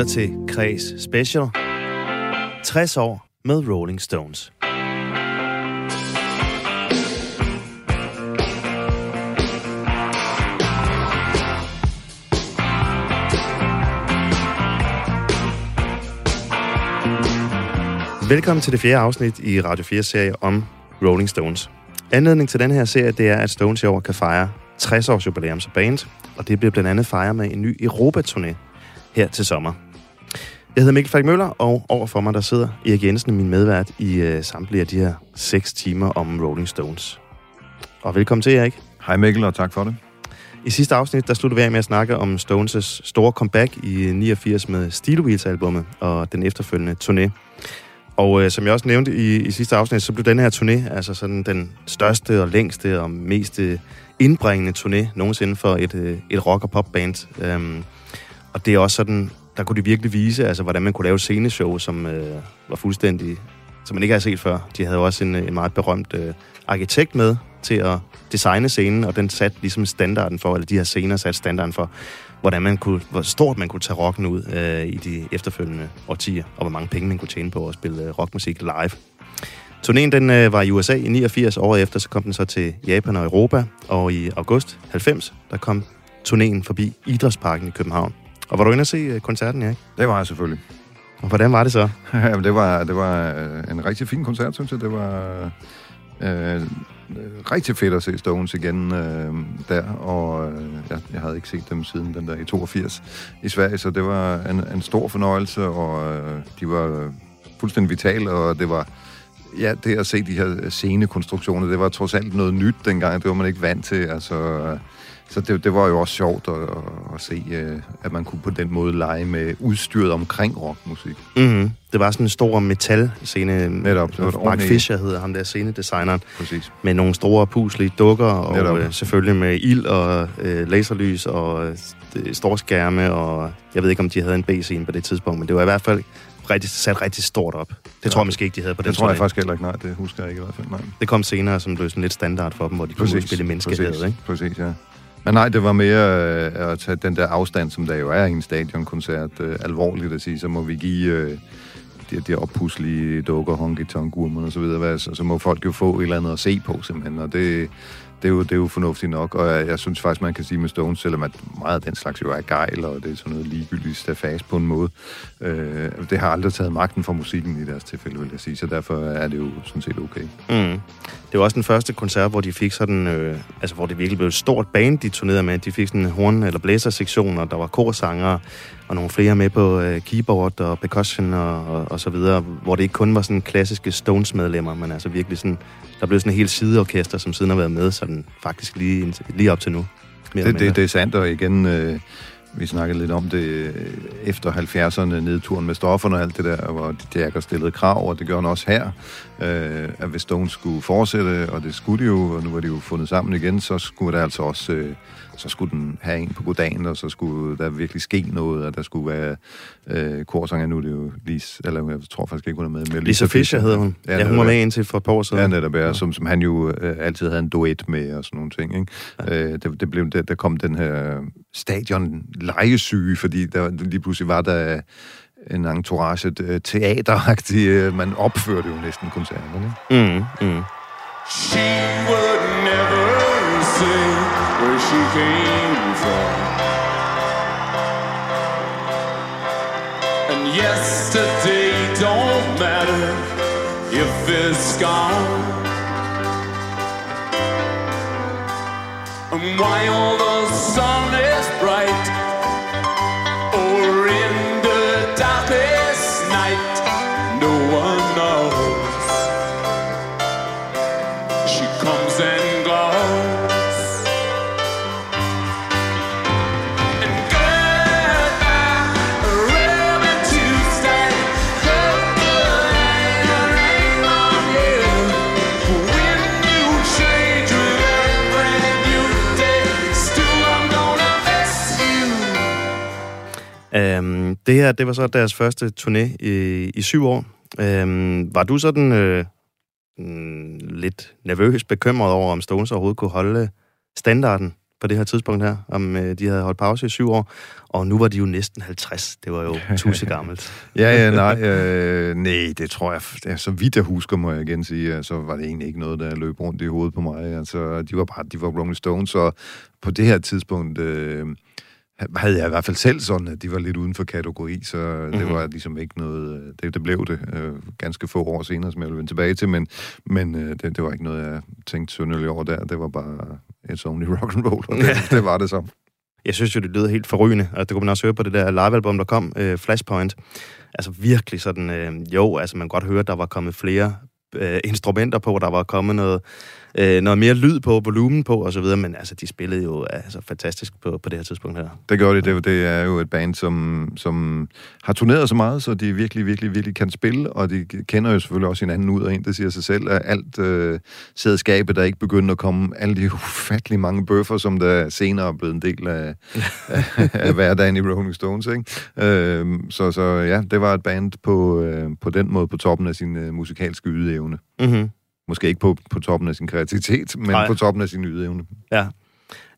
lytter til Kres Special. 60 år med Rolling Stones. Velkommen til det fjerde afsnit i Radio 4 serie om Rolling Stones. Anledning til den her serie, det er, at Stones i år kan fejre 60 års jubilæum som band, og det bliver blandt andet fejret med en ny Europa-turné her til sommer. Jeg hedder Mikkel Falk Møller, og overfor mig der sidder Erik Jensen, min medvært, i øh, samtlige af de her 6 timer om Rolling Stones. Og velkommen til, Erik. Hej Mikkel, og tak for det. I sidste afsnit, der sluttede vi af med at snakke om Stones' store comeback i 89 med Steel Wheels-albummet og den efterfølgende turné. Og øh, som jeg også nævnte i, i sidste afsnit, så blev den her turné altså sådan den største og længste og mest øh, indbringende turné nogensinde for et, øh, et rock- og popband. Øhm, og det er også sådan, der kunne de virkelig vise, altså, hvordan man kunne lave et sceneshow, som øh, var fuldstændig, som man ikke har set før. De havde også en, en meget berømt øh, arkitekt med til at designe scenen, og den satte ligesom standarden for, eller de her scener satte standarden for, hvordan man kunne, hvor stort man kunne tage rocken ud øh, i de efterfølgende årtier, og hvor mange penge man kunne tjene på at spille øh, rockmusik live. Turnéen den øh, var i USA i 89, året efter så kom den så til Japan og Europa, og i august 90, der kom turnéen forbi Idrætsparken i København. Og var du inde og se øh, koncerten, Erik? Det var jeg selvfølgelig. Og hvordan var det så? Jamen, det var, det var øh, en rigtig fin koncert, synes jeg. Det var øh, rigtig fedt at se Stones igen øh, der, og øh, jeg, jeg havde ikke set dem siden den der i 82 i Sverige, så det var en, en stor fornøjelse, og øh, de var fuldstændig vitale, og det var ja, det at se de her scenekonstruktioner, det var trods alt noget nyt dengang, det var man ikke vant til, altså så det, det var jo også sjovt at, at se, øh, at man kunne på den måde lege med udstyret omkring rockmusik. Mm-hmm. Det var sådan en stor metal-scene. Netop. Det var Mark Fisher hedder ham der scenedesigneren. Præcis. Med nogle store puslige dukker, og øh, selvfølgelig med ild og øh, laserlys og øh, store skærme, og jeg ved ikke, om de havde en B-scene på det tidspunkt, men det var i hvert fald rigtig, sat rigtig stort op. Det ja. tror jeg måske ikke, de havde på den Det tror jeg faktisk heller ikke, nej. Det husker jeg ikke i hvert fald, nej. Det kom senere, som blev sådan lidt standard for dem, hvor de præcis, kunne spille menneskehed, ikke? Præcis, ja. Men nej, det var mere øh, at tage den der afstand, som der jo er i en stadionkoncert, øh, alvorligt at sige, så må vi give øh, de, de oppuslige dukker, honky tonk og så videre, så, så må folk jo få et eller andet at se på simpelthen, og det, det, er jo, det er jo fornuftigt nok, og jeg, jeg synes faktisk, man kan sige med Stones, selvom at meget af den slags jo er gejl, og det er sådan noget ligegyldigt stafas på en måde, øh, det har aldrig taget magten for musikken i deres tilfælde, vil jeg sige, så derfor er det jo sådan set okay. Mm. Det var også den første koncert, hvor de fik sådan, øh, altså hvor det virkelig blev et stort band, de turnerede med. De fik sådan en horn- eller blæsersektion, og der var korsanger, og nogle flere med på øh, keyboard og percussion og, og, og så videre, hvor det ikke kun var sådan klassiske Stones-medlemmer, men altså virkelig sådan, der blev sådan en helt sideorkester, som siden har været med sådan faktisk lige, lige op til nu. Det, det, det er sandt, og igen, øh, vi snakkede lidt om det øh, efter 70'erne, nedturen med stofferne og alt det der, hvor de Jagger stillede krav, og det gør han også her, øh, at hvis Stones skulle fortsætte, og det skulle de jo, og nu var de jo fundet sammen igen, så skulle der altså også øh, så skulle den have en på goddagen, og så skulle der virkelig ske noget, og der skulle være øh, korsanger. Nu er det jo Lise, eller jeg tror faktisk ikke, hun er med. med Lisa, Lisa Fischer, Fischer hedder hun. Ja, ja hun var med indtil for et par år siden. Ja, netop, ja, som, som han jo øh, altid havde en duet med, og sådan nogle ting. Ikke? Ja. Øh, det, det blev, der, der kom den her stadion lejesyge, fordi der lige pludselig var der en entourage teateragtig. Øh, man opførte jo næsten koncerterne. Mm, mm. She would never say where she came from. And yesterday don't matter if it's gone. And while the sun is det her, det var så deres første turné i, i syv år. Øhm, var du sådan øh, mm, lidt nervøs, bekymret over, om Stones overhovedet kunne holde standarden på det her tidspunkt her, om øh, de havde holdt pause i syv år, og nu var de jo næsten 50. Det var jo tusind gammelt. ja, ja, nej, øh, nej, det tror jeg, ja, så vidt jeg husker, må jeg igen sige, så var det egentlig ikke noget, der løb rundt i hovedet på mig. Altså, de var bare, de var Rolling Stones, og på det her tidspunkt... Øh, havde jeg i hvert fald selv sådan, at de var lidt uden for kategori, så mm-hmm. det mhm. var ligesom ikke noget... Øh, det, det blev det øh, ganske få år senere, som jeg vil vende tilbage til, men, men øh, det, det var ikke noget, jeg tænkte synderligt over der. Det var bare et only rock and roll, og det, det var det så. Jeg synes jo, det lyder helt forrygende, og det kunne man også høre på det der livealbum, der kom, øh, Flashpoint. Altså virkelig sådan, øh, jo, altså man kan godt høre, at der var kommet flere øh, instrumenter på, der var kommet noget øh, noget mere lyd på, volumen på og så videre, men altså, de spillede jo altså, fantastisk på, på det her tidspunkt her. Det gør de. Det, det er jo et band, som, som har turneret så meget, så de virkelig, virkelig, virkelig kan spille, og de kender jo selvfølgelig også hinanden ud af en, der siger sig selv, at alt øh, sidder skabet, der ikke begynder at komme alle de ufattelig mange bøffer, som der senere er blevet en del af, af, af hverdagen i Rolling Stones. Ikke? Øh, så, så ja, det var et band på, øh, på den måde på toppen af sin øh, musikalske ydeevne. Mm-hmm. Måske ikke på, på toppen af sin kreativitet, men Nej. på toppen af sin ydeevne. Ja.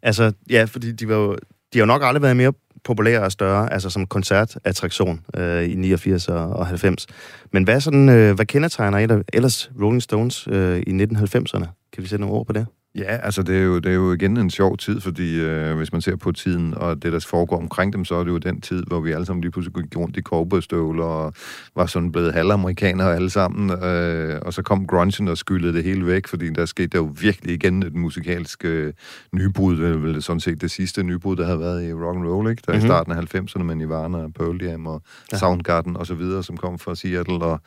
Altså, ja, fordi de var jo, de har jo nok aldrig været mere populære og større, altså som koncertattraktion øh, i 89 og 90. Men hvad, sådan, øh, hvad kendetegner ellers Rolling Stones øh, i 1990'erne? Kan vi sætte nogle ord på det? Ja, altså det er jo, det er jo igen en sjov tid, fordi øh, hvis man ser på tiden og det, der foregår omkring dem, så er det jo den tid, hvor vi alle sammen lige pludselig gik rundt i cowboystøvler og var sådan blevet halvamerikanere alle sammen. Øh, og så kom grunchen og skyllede det hele væk, fordi der skete der jo virkelig igen et musikalsk øh, nybrud, vel, vel sådan set det sidste nybrud, der havde været i rock and roll, ikke? Der mm-hmm. i starten af 90'erne med Nirvana og Pearl Jam og ja. Soundgarden og så videre, som kom fra Seattle og,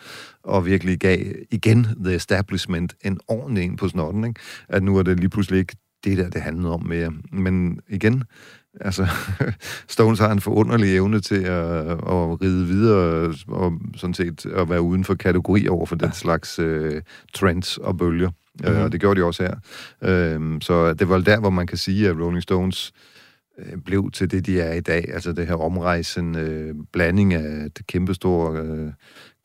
og virkelig gav igen The Establishment en ordentlig en på snotten, ikke? At nu er det lige pludselig ikke det der, det handlede om mere. Men igen, altså, Stones har en forunderlig evne til at, at ride videre og sådan set at være uden for kategori over for den slags uh, trends og bølger. Mm-hmm. Uh, og det gjorde de også her. Uh, så det var der, hvor man kan sige, at Rolling Stones uh, blev til det, de er i dag. Altså det her omrejsende uh, blanding af det kæmpestore uh,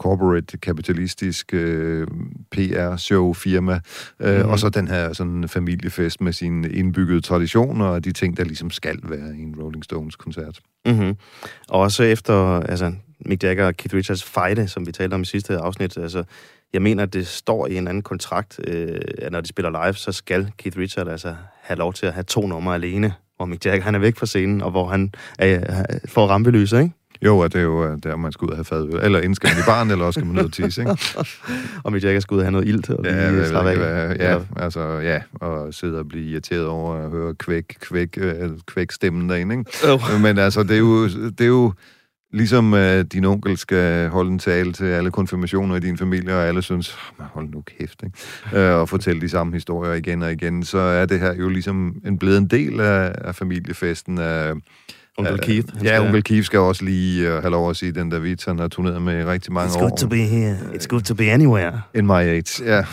corporate, kapitalistisk øh, PR-show-firma, øh, mm-hmm. og så den her sådan familiefest med sine indbyggede traditioner og de ting, der ligesom skal være i en Rolling Stones-koncert. Mm-hmm. Og også efter altså, Mick Jagger og Keith Richards fejde, som vi talte om i sidste afsnit, altså, jeg mener, at det står i en anden kontrakt, øh, at når de spiller live, så skal Keith Richards altså have lov til at have to numre alene, hvor Mick Jagger han er væk fra scenen, og hvor han øh, får rampelyset, ikke? Jo, og det er jo der, man skal ud og have fadøl. Eller man i barn, eller også skal man ned og tisse, ikke? og mit Jagger skal ud og have noget ilt, og ja, lige slappe af. Ja, altså, ja, og sidde og blive irriteret over at høre kvæk, kvæk, øh, kvæk stemmen derinde, ikke? Oh. Men altså, det er jo, det er jo ligesom uh, din onkel skal holde en tale til alle konfirmationer i din familie, og alle synes, hold nu kæft, ikke? Uh, og fortælle de samme historier igen og igen, så er det her jo ligesom en blevet en del af, af familiefesten, af Onkel Keith. Ja, onkel Keith skal også lige uh, have lov at sige den der vits, han har turneret med i rigtig mange It's år. It's good to be here. It's good to be anywhere. In my age, ja.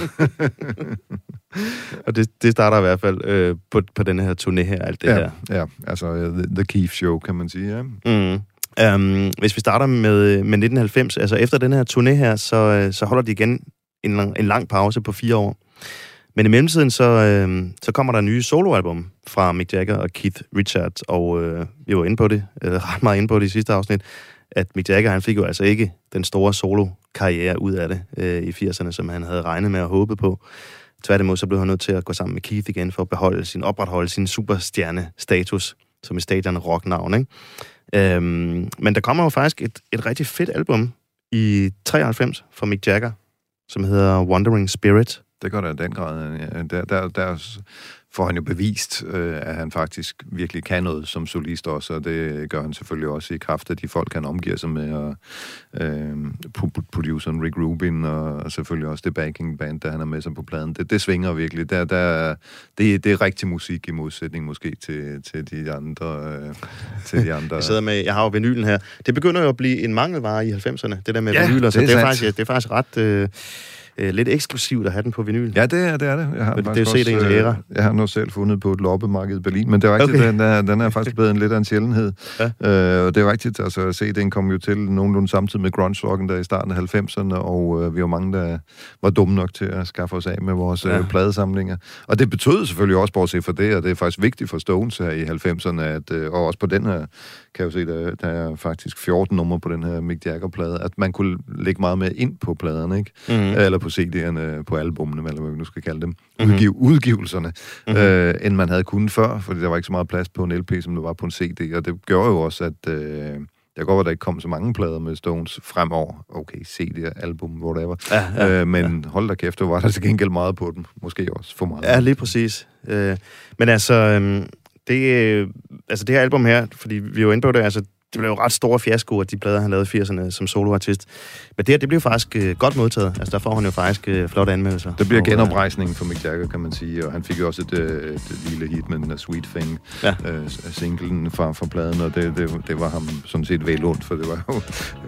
og det, det starter i hvert fald øh, på, på den her turné her, alt det ja, her. Ja, altså the, the Keith Show, kan man sige, ja. Mm. Um, hvis vi starter med, med 1990, altså efter den her turné her, så, øh, så holder de igen en, en lang pause på fire år. Men i mellemtiden, så, øh, så kommer der nye soloalbum fra Mick Jagger og Keith Richards, og øh, vi var inde på det, øh, ret meget inde på det i sidste afsnit, at Mick Jagger, han fik jo altså ikke den store solo-karriere ud af det øh, i 80'erne, som han havde regnet med at håbe på. Tværtimod, så blev han nødt til at gå sammen med Keith igen for at beholde sin, opretholde sin superstjerne-status som et stadion rock-navn, ikke? Øhm, men der kommer jo faktisk et, et rigtig fedt album i 93 fra Mick Jagger, som hedder Wandering Spirit, det gør der i den grad. Ja. Der, der, der får han jo bevist, øh, at han faktisk virkelig kan noget som solist også, og det gør han selvfølgelig også i kraft af de folk, han omgiver sig med, og øh, produceren Rick Rubin, og selvfølgelig også det backing band, der han er med sig på pladen. Det, det svinger virkelig. Der, der, det, det er rigtig musik i modsætning måske til, til de andre. Øh, til de andre. jeg sidder med, jeg har jo vinylen her. Det begynder jo at blive en mangelvare i 90'erne, det der med ja, vinyler, så det er, det er, faktisk, det er faktisk ret... Øh, øh, lidt eksklusivt at have den på vinyl. Ja, det er det. Er det. Jeg har Men det er jo CD'ens også, øh, æra. Jeg har nu selv fundet på et loppemarked i Berlin, men det er rigtigt, Okay. den, er, den er faktisk blevet en lidt af en sjældenhed. Ja. Øh, og det er rigtigt, altså CD'en kom jo til nogenlunde samtidig med grunge-rocken der i starten af 90'erne, og øh, vi var mange, der var dumme nok til at skaffe os af med vores Ja. øh, pladesamlinger. Og det betød selvfølgelig også, bortset fra det, og det er faktisk vigtigt for Stones her i 90'erne, at, øh, og også på den her, kan jeg jo se, der, der er faktisk 14 numre på den her Mick Jagger-plade, at man kunne lægge meget mere ind på pladerne, ikke? Mm. eller på CD'erne, på albumene, eller hvad vi nu skal kalde dem, Mhm. udgiv, udgivelserne, Mhm. øh, end man havde kunnet før, fordi der var ikke så meget plads på en LP, som der var på en CD, og det gjorde jo også, at øh, det kan godt at der ikke kom så mange plader med Stones fremover. Okay, CD, album, whatever. Ja, ja, øh, men hold da kæft, der var der til gengæld meget på dem. Måske også for meget. Ja, lige præcis. Øh, men altså, øhm, det, øh, altså, det her album her, fordi vi jo inde på det, altså, det blev jo ret store fiaskoer, de plader, han lavede i 80'erne som soloartist. Men det her, det blev faktisk øh, godt modtaget. Altså, der får han jo faktisk øh, flotte anmeldelser. Det bliver øh, genoprejsningen for Mick Jagger, kan man sige, og han fik jo også et, øh, et lille hit med den der Sweet Thing, Ja. øh, singlen fra, fra pladen, og det, det, det var ham sådan set vel ondt, for det var jo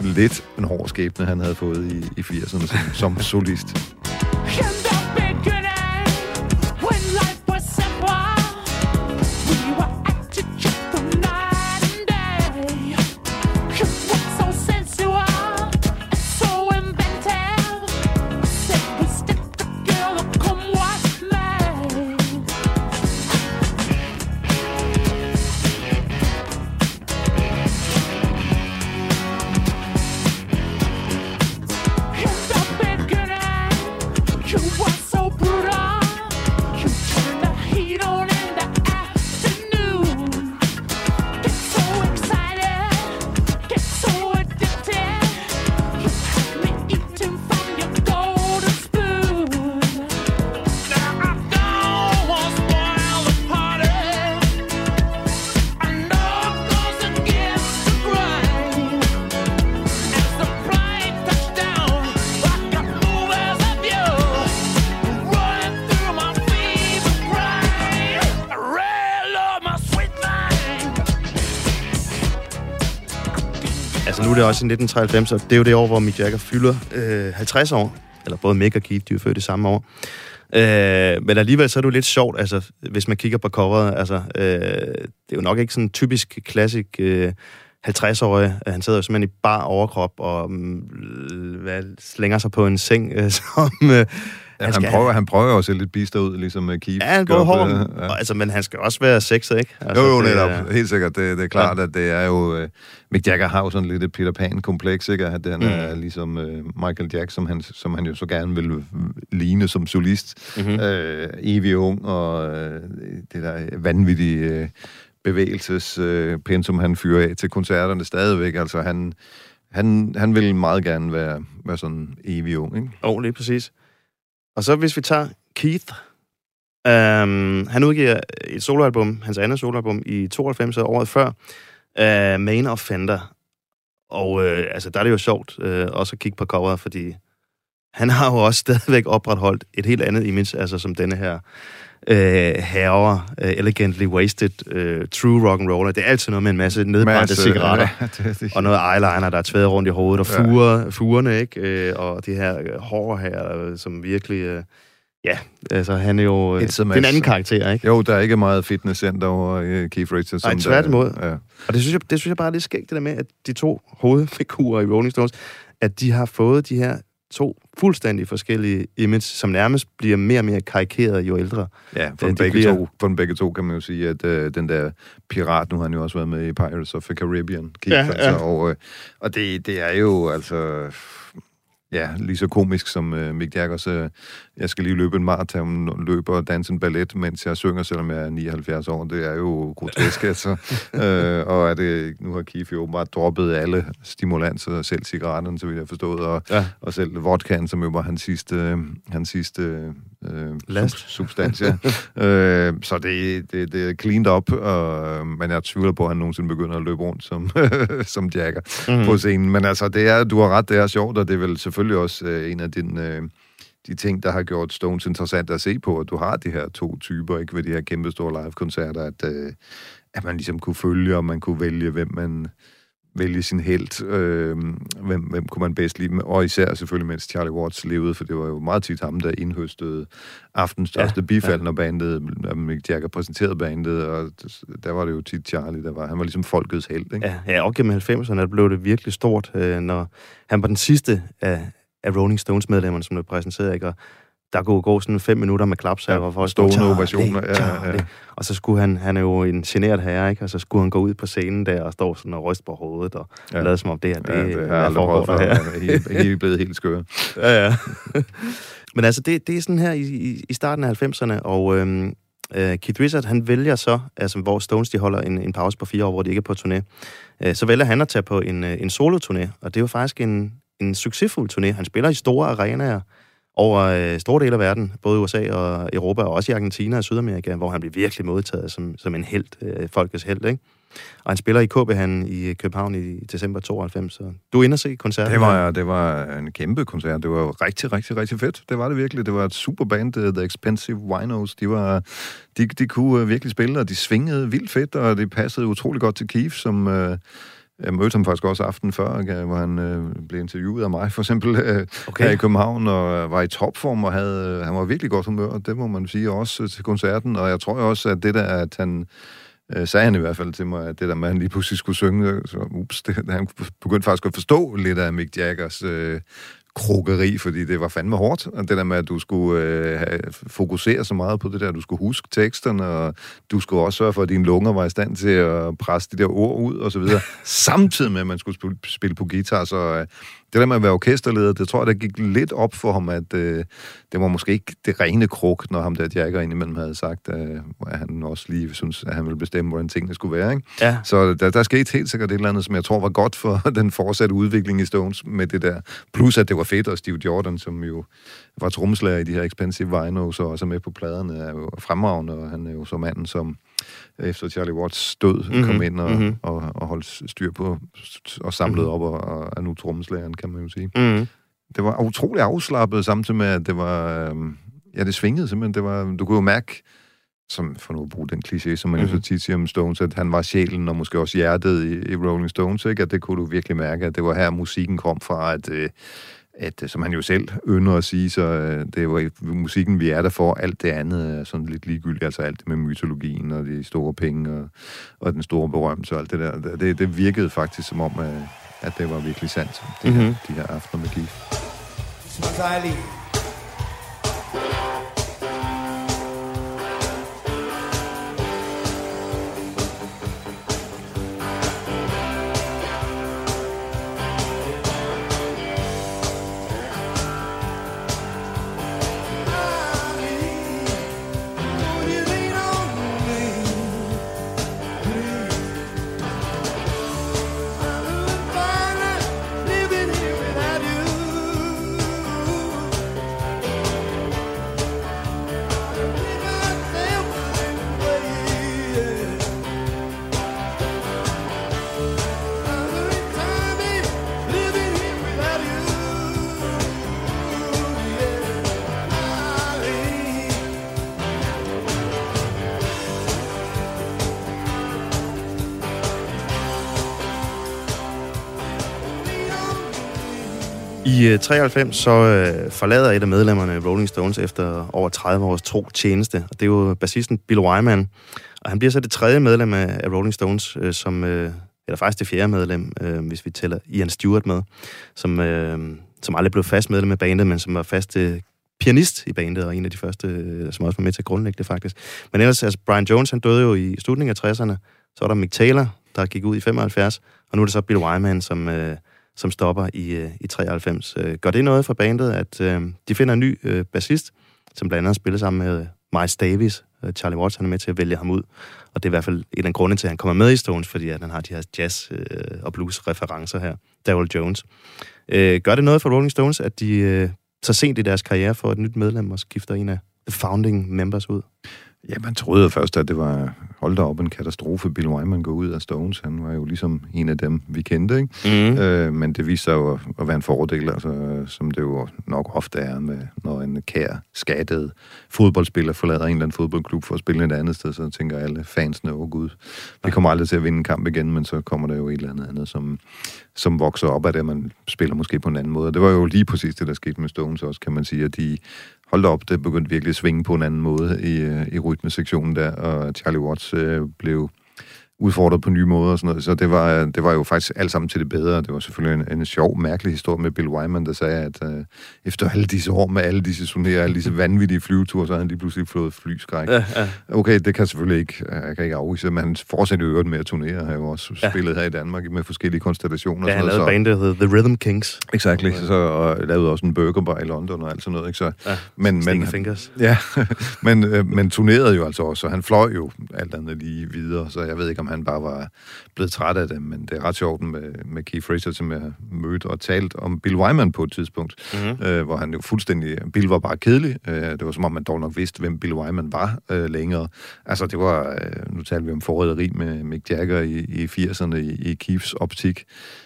lidt en hård skæbne, han havde fået i, i 80'erne som, som solist. Altså, nu er det også i 1993, og det er jo det år, hvor Mick Jagger fylder øh, 50 år. Eller både Mick og Keith, de er født det samme år. Øh, men alligevel så er det jo lidt sjovt, altså, hvis man kigger på coveret. Altså, øh, det er jo nok ikke sådan en typisk klassik øh, 50-årig. Han sidder jo simpelthen i bar overkrop og øh, hvad, slænger sig på en seng, øh, som... Øh, han, han, prøver, han prøver se lidt bister ud, ligesom uh, Keith. Ja, han går hård. ja. Altså, men han skal også være sexet, ikke? Altså, Jo, jo, det netop. Helt sikkert. Det, det er klart, ja. at det er jo... Uh, Mick Jagger har jo sådan lidt et Peter Pan-kompleks, ikke? At han Mm. er ligesom uh, Michael Jackson, som han, som han jo så gerne vil øh, ligne som solist. Mhm. Mm-hmm. Uh, evig ung, og uh, det der vanvittige uh, bevægelsespensum, som han fyrer af til koncerterne stadigvæk. Altså, han, han, han vil meget gerne være, være sådan evig ung, ikke? Jo, lige præcis. Og så hvis vi tager Keith. Um, han udgiver et soloalbum, hans andet soloalbum, i 92 året før. Uh, Main Offender. Og uh, altså, der er det jo sjovt uh, også at kigge på coveret, fordi han har jo også stadigvæk opretholdt et helt andet image, altså som denne her uh, herre, uh, elegantly wasted, uh, true rock and roller. Det er altid noget med en masse nedbrændte Masse- cigaretter. Ja, det, det, Og noget eyeliner, der er tværet rundt i hovedet, og Ja. fure, furene, ikke? Øh, og de her øh, hår her, øh, som virkelig... Øh, ja, altså han er jo... Øh, det en anden karakter, ikke? Jo, der er ikke meget fitnesscenter over uh, Keith Richards. Nej, tværtimod. Ja. Og det synes, jeg, det synes jeg bare er lidt skægt, det der med, at de to hovedfigurer i Rolling Stones, at de har fået de her to fuldstændig forskellige image, som nærmest bliver mere og mere karikeret jo ældre. Ja, for, Øh, dem de begge bliver- to, for dem begge to kan man jo sige, at øh, den der pirat, nu har han jo også været med i Pirates of the Caribbean, Keith, Ja, ja, ja. altså, og, øh, og det, det er jo altså... Ja, lige så komisk som øh, Mick Jaggers. Øh, jeg skal lige løbe en maraton, løber og danse en ballet, mens jeg synger, selvom jeg er 79 år. Det er jo grotesk, altså. øh, og er det, nu har Keith jo åbenbart droppet alle stimulanser, selv cigaretterne, så vidt jeg forstået, og, Ja. og selv vodkaen, som jo var hans sidste, øh, hans sidste øh, Last. sub- substans. Ja. øh, så det, det, det er cleaned up, og, men jeg tvivler på, at han nogensinde begynder at løbe rundt som, som Jagger Mhm. mm. på scenen. Men altså, det er, du har ret, det er sjovt, og det er vel selvfølgelig også øh, en af dine... Øh, de ting, der har gjort Stones interessant at se på, at du har de her to typer, ikke ved de her kæmpe store live-koncerter, at, øh, at man ligesom kunne følge, og man kunne vælge, hvem man, vælge sin held. Øh, hvem, hvem kunne man bedst lide? Og især selvfølgelig, mens Charlie Watts levede, for det var jo meget tit ham, der indhøstede aftens største ja, bifald, ja. når bandet, Mick Jagger præsenterede bandet, og der var det jo tit Charlie, der var, han var ligesom folkets held, ikke? Ja, ja og gennem 90'erne blev det virkelig stort, øh, når han var den sidste af, af Rolling Stones-medlemmerne, som blev præsenteret, ikke? Og der kunne gå sådan fem minutter med klapsalver Ja, for at stående stå, "Charlie, ovationer, ja, Charlie." ja. Og så skulle han, han er jo en generet herre, ikke? Og så skulle han gå ud på scenen der og stå sådan og ryste på hovedet og Ja. lade som om det her, det, Ja, det jeg aldrig prøvet før. er blevet helt skør. Ja, ja. Men altså, det, det er sådan her i, i, i starten af 90'erne, og øhm, øh, Keith Richards, han vælger så, altså hvor Stones de holder en, en pause på fire år, hvor de ikke er på turné, øh, så vælger han at tage på en, øh, en solo-turné, og det er jo faktisk en, en succesfuld turné. Han spiller i store arenaer over øh, store dele af verden, både i USA og Europa, og også i Argentina og Sydamerika, hvor han bliver virkelig modtaget som, som en held, øh, folkets held, ikke? Og han spiller i KB han i København i december 92, så du er inde og se koncerten. Det var, det var en kæmpe koncert. Det var rigtig, rigtig, rigtig fedt. Det var det virkelig. Det var et super band, uh, The Expensive Winos. De, var, de, de kunne uh, virkelig spille, og de svingede vildt fedt, og det passede utrolig godt til Keith, som... Uh, jeg mødte ham faktisk også aften før, hvor han øh, blev interviewet af mig, for eksempel, øh, okay. Her i København, og øh, var i topform, og havde, øh, han var virkelig godt humør, det må man sige også øh, til koncerten, og jeg tror også, at det der, at han, øh, sagde han i hvert fald til mig, at det der med, at han lige pludselig skulle synge, så ups, det, han begyndte faktisk at forstå lidt af Mick Jaggers øh, krokeri, fordi det var fandme hårdt, og det der med, at du skulle øh, have, fokusere så meget på det der, du skulle huske teksterne, og du skulle også sørge for, at dine lunger var i stand til at presse de der ord ud, og så videre, samtidig med, at man skulle spille, spille på guitar, så øh, det der med at være orkesterleder, det tror jeg, der gik lidt op for ham, at øh, det var måske ikke det rene kruk, når ham der Jagger indimellem havde sagt, øh, at han også lige synes, at han ville bestemme, hvordan tingene skulle være. Ikke? Ja, Så der, der skete helt sikkert et eller andet, som jeg tror var godt for den fortsatte udvikling i Stones med det der. Plus at det var fedt, og Steve Jordan, som jo var trommeslager i de her Expensive Vinos, og også med på pladerne, er jo fremragende, og han er jo så manden, som efter Charlie Watts død mm-hmm. Mhm, kom ind og, mhm. mm-hmm. og, og holdt styr på og samlede mm-hmm. op, og, og er nu trommeslageren, kan man jo sige. mm. Det var utrolig afslappet, samtidig med, at det var... Øhm, ja, det svingede simpelthen. Det var, du kunne jo mærke, som for nu at bruge den kliché, som man mm-hmm. jo Mhm. så tit siger om Stones, at han var sjælen og måske også hjertet i, i Rolling Stones, ikke? At det kunne du virkelig mærke, at det var her, musikken kom fra, at, øh, at øh, som han jo selv ynder at sige, så øh, det var i musikken, vi er der for. Alt det andet er sådan lidt ligegyldigt, altså alt det med mytologien og de store penge og, og den store berømmelse og alt det der. Det, det virkede faktisk som om, at, at det var virkelig sandt, de, mm-hmm. her, de her aftener med Keith. Smak dejligt. I 93 så øh, forlader et af medlemmerne Rolling Stones efter over 30 års tro tjeneste, og det er jo bassisten Bill Wyman. Og han bliver så det tredje medlem af, af Rolling Stones, øh, som, øh, eller faktisk det fjerde medlem, øh, hvis vi tæller Ian Stewart med, som, øh, som aldrig blev fast medlem af bandet, men som var fast øh, pianist i bandet, og en af de første, øh, som også var med til at grundlægge det faktisk. Men ellers, altså Brian Jones, han døde jo i slutningen af 60'erne, så var der Mick Taylor, der gik ud i 75, og nu er det så Bill Wyman, som... Øh, som stopper i, øh, i 93. Øh, Gør det noget for bandet, at øh, de finder en ny øh, bassist, som blandt andet spiller sammen med øh, Miles Davis. Øh, Charlie Watts han er med til at vælge ham ud, og det er i hvert fald en af grundene til, at han kommer med i Stones, fordi at han har de her jazz- øh, og blues-referencer her. Daryl Jones. Øh, gør det noget for Rolling Stones, at de øh, så sent i deres karriere får et nyt medlem og skifter en af the founding members ud? Ja, man troede først, at det var hold da op en katastrofe, Bill Wyman går ud af Stones. Han var jo ligesom en af dem, vi kendte, ikke? Mm. Øh, men det viste sig jo at, at være en fordel, altså, som det jo nok ofte er, med, når en kær, skadet fodboldspiller forlader en eller anden fodboldklub for at spille et andet sted, så tænker alle fansene, åh oh, gud, vi kommer aldrig til at vinde en kamp igen, men så kommer der jo et eller andet andet, som, som vokser op af det, man spiller måske på en anden måde. Det var jo lige præcis det, der skete med Stones også, kan man sige, at de holdt op, det begyndte virkelig at svinge på en anden måde i, øh, i rytmesektionen der, og Charlie Watts øh, blev udfordret på nye måder og sådan noget. Så det var, det var jo faktisk alt sammen til det bedre. Det var selvfølgelig en, en sjov, mærkelig historie med Bill Wyman, der sagde, at øh, efter alle disse år med alle disse turnéer, alle disse vanvittige flyveture, så havde han lige pludselig fået flyskræk. Ja, ja. Okay, det kan selvfølgelig ikke, jeg kan ikke afvise, men han i øvrigt med at turnere. har jo også Ja. spillet her i Danmark med forskellige konstellationer. Ja, han lavede bandet, der hedder The Rhythm Kings. Exactly, så, og lavede også en burgerbar i London og alt sådan noget. Ikke? Så, Ja, men, men, Fingers. Ja, men, øh, men turnerede jo altså også, og han fløj jo alt andet lige videre, så jeg ved ikke, om han bare var blevet træt af det, men det er ret sjovt med, med Keith Fraser, som jeg mødte og talt om Bill Wyman på et tidspunkt, Mhm. mm-hmm. øh, hvor han jo fuldstændig... Bill var bare kedelig. Øh, det var som om, man dog nok vidste, hvem Bill Wyman var øh, længere. Altså, det var... Øh, nu taler vi om forræderi med Mick Jagger i, i 80'erne i, i Keiths optik,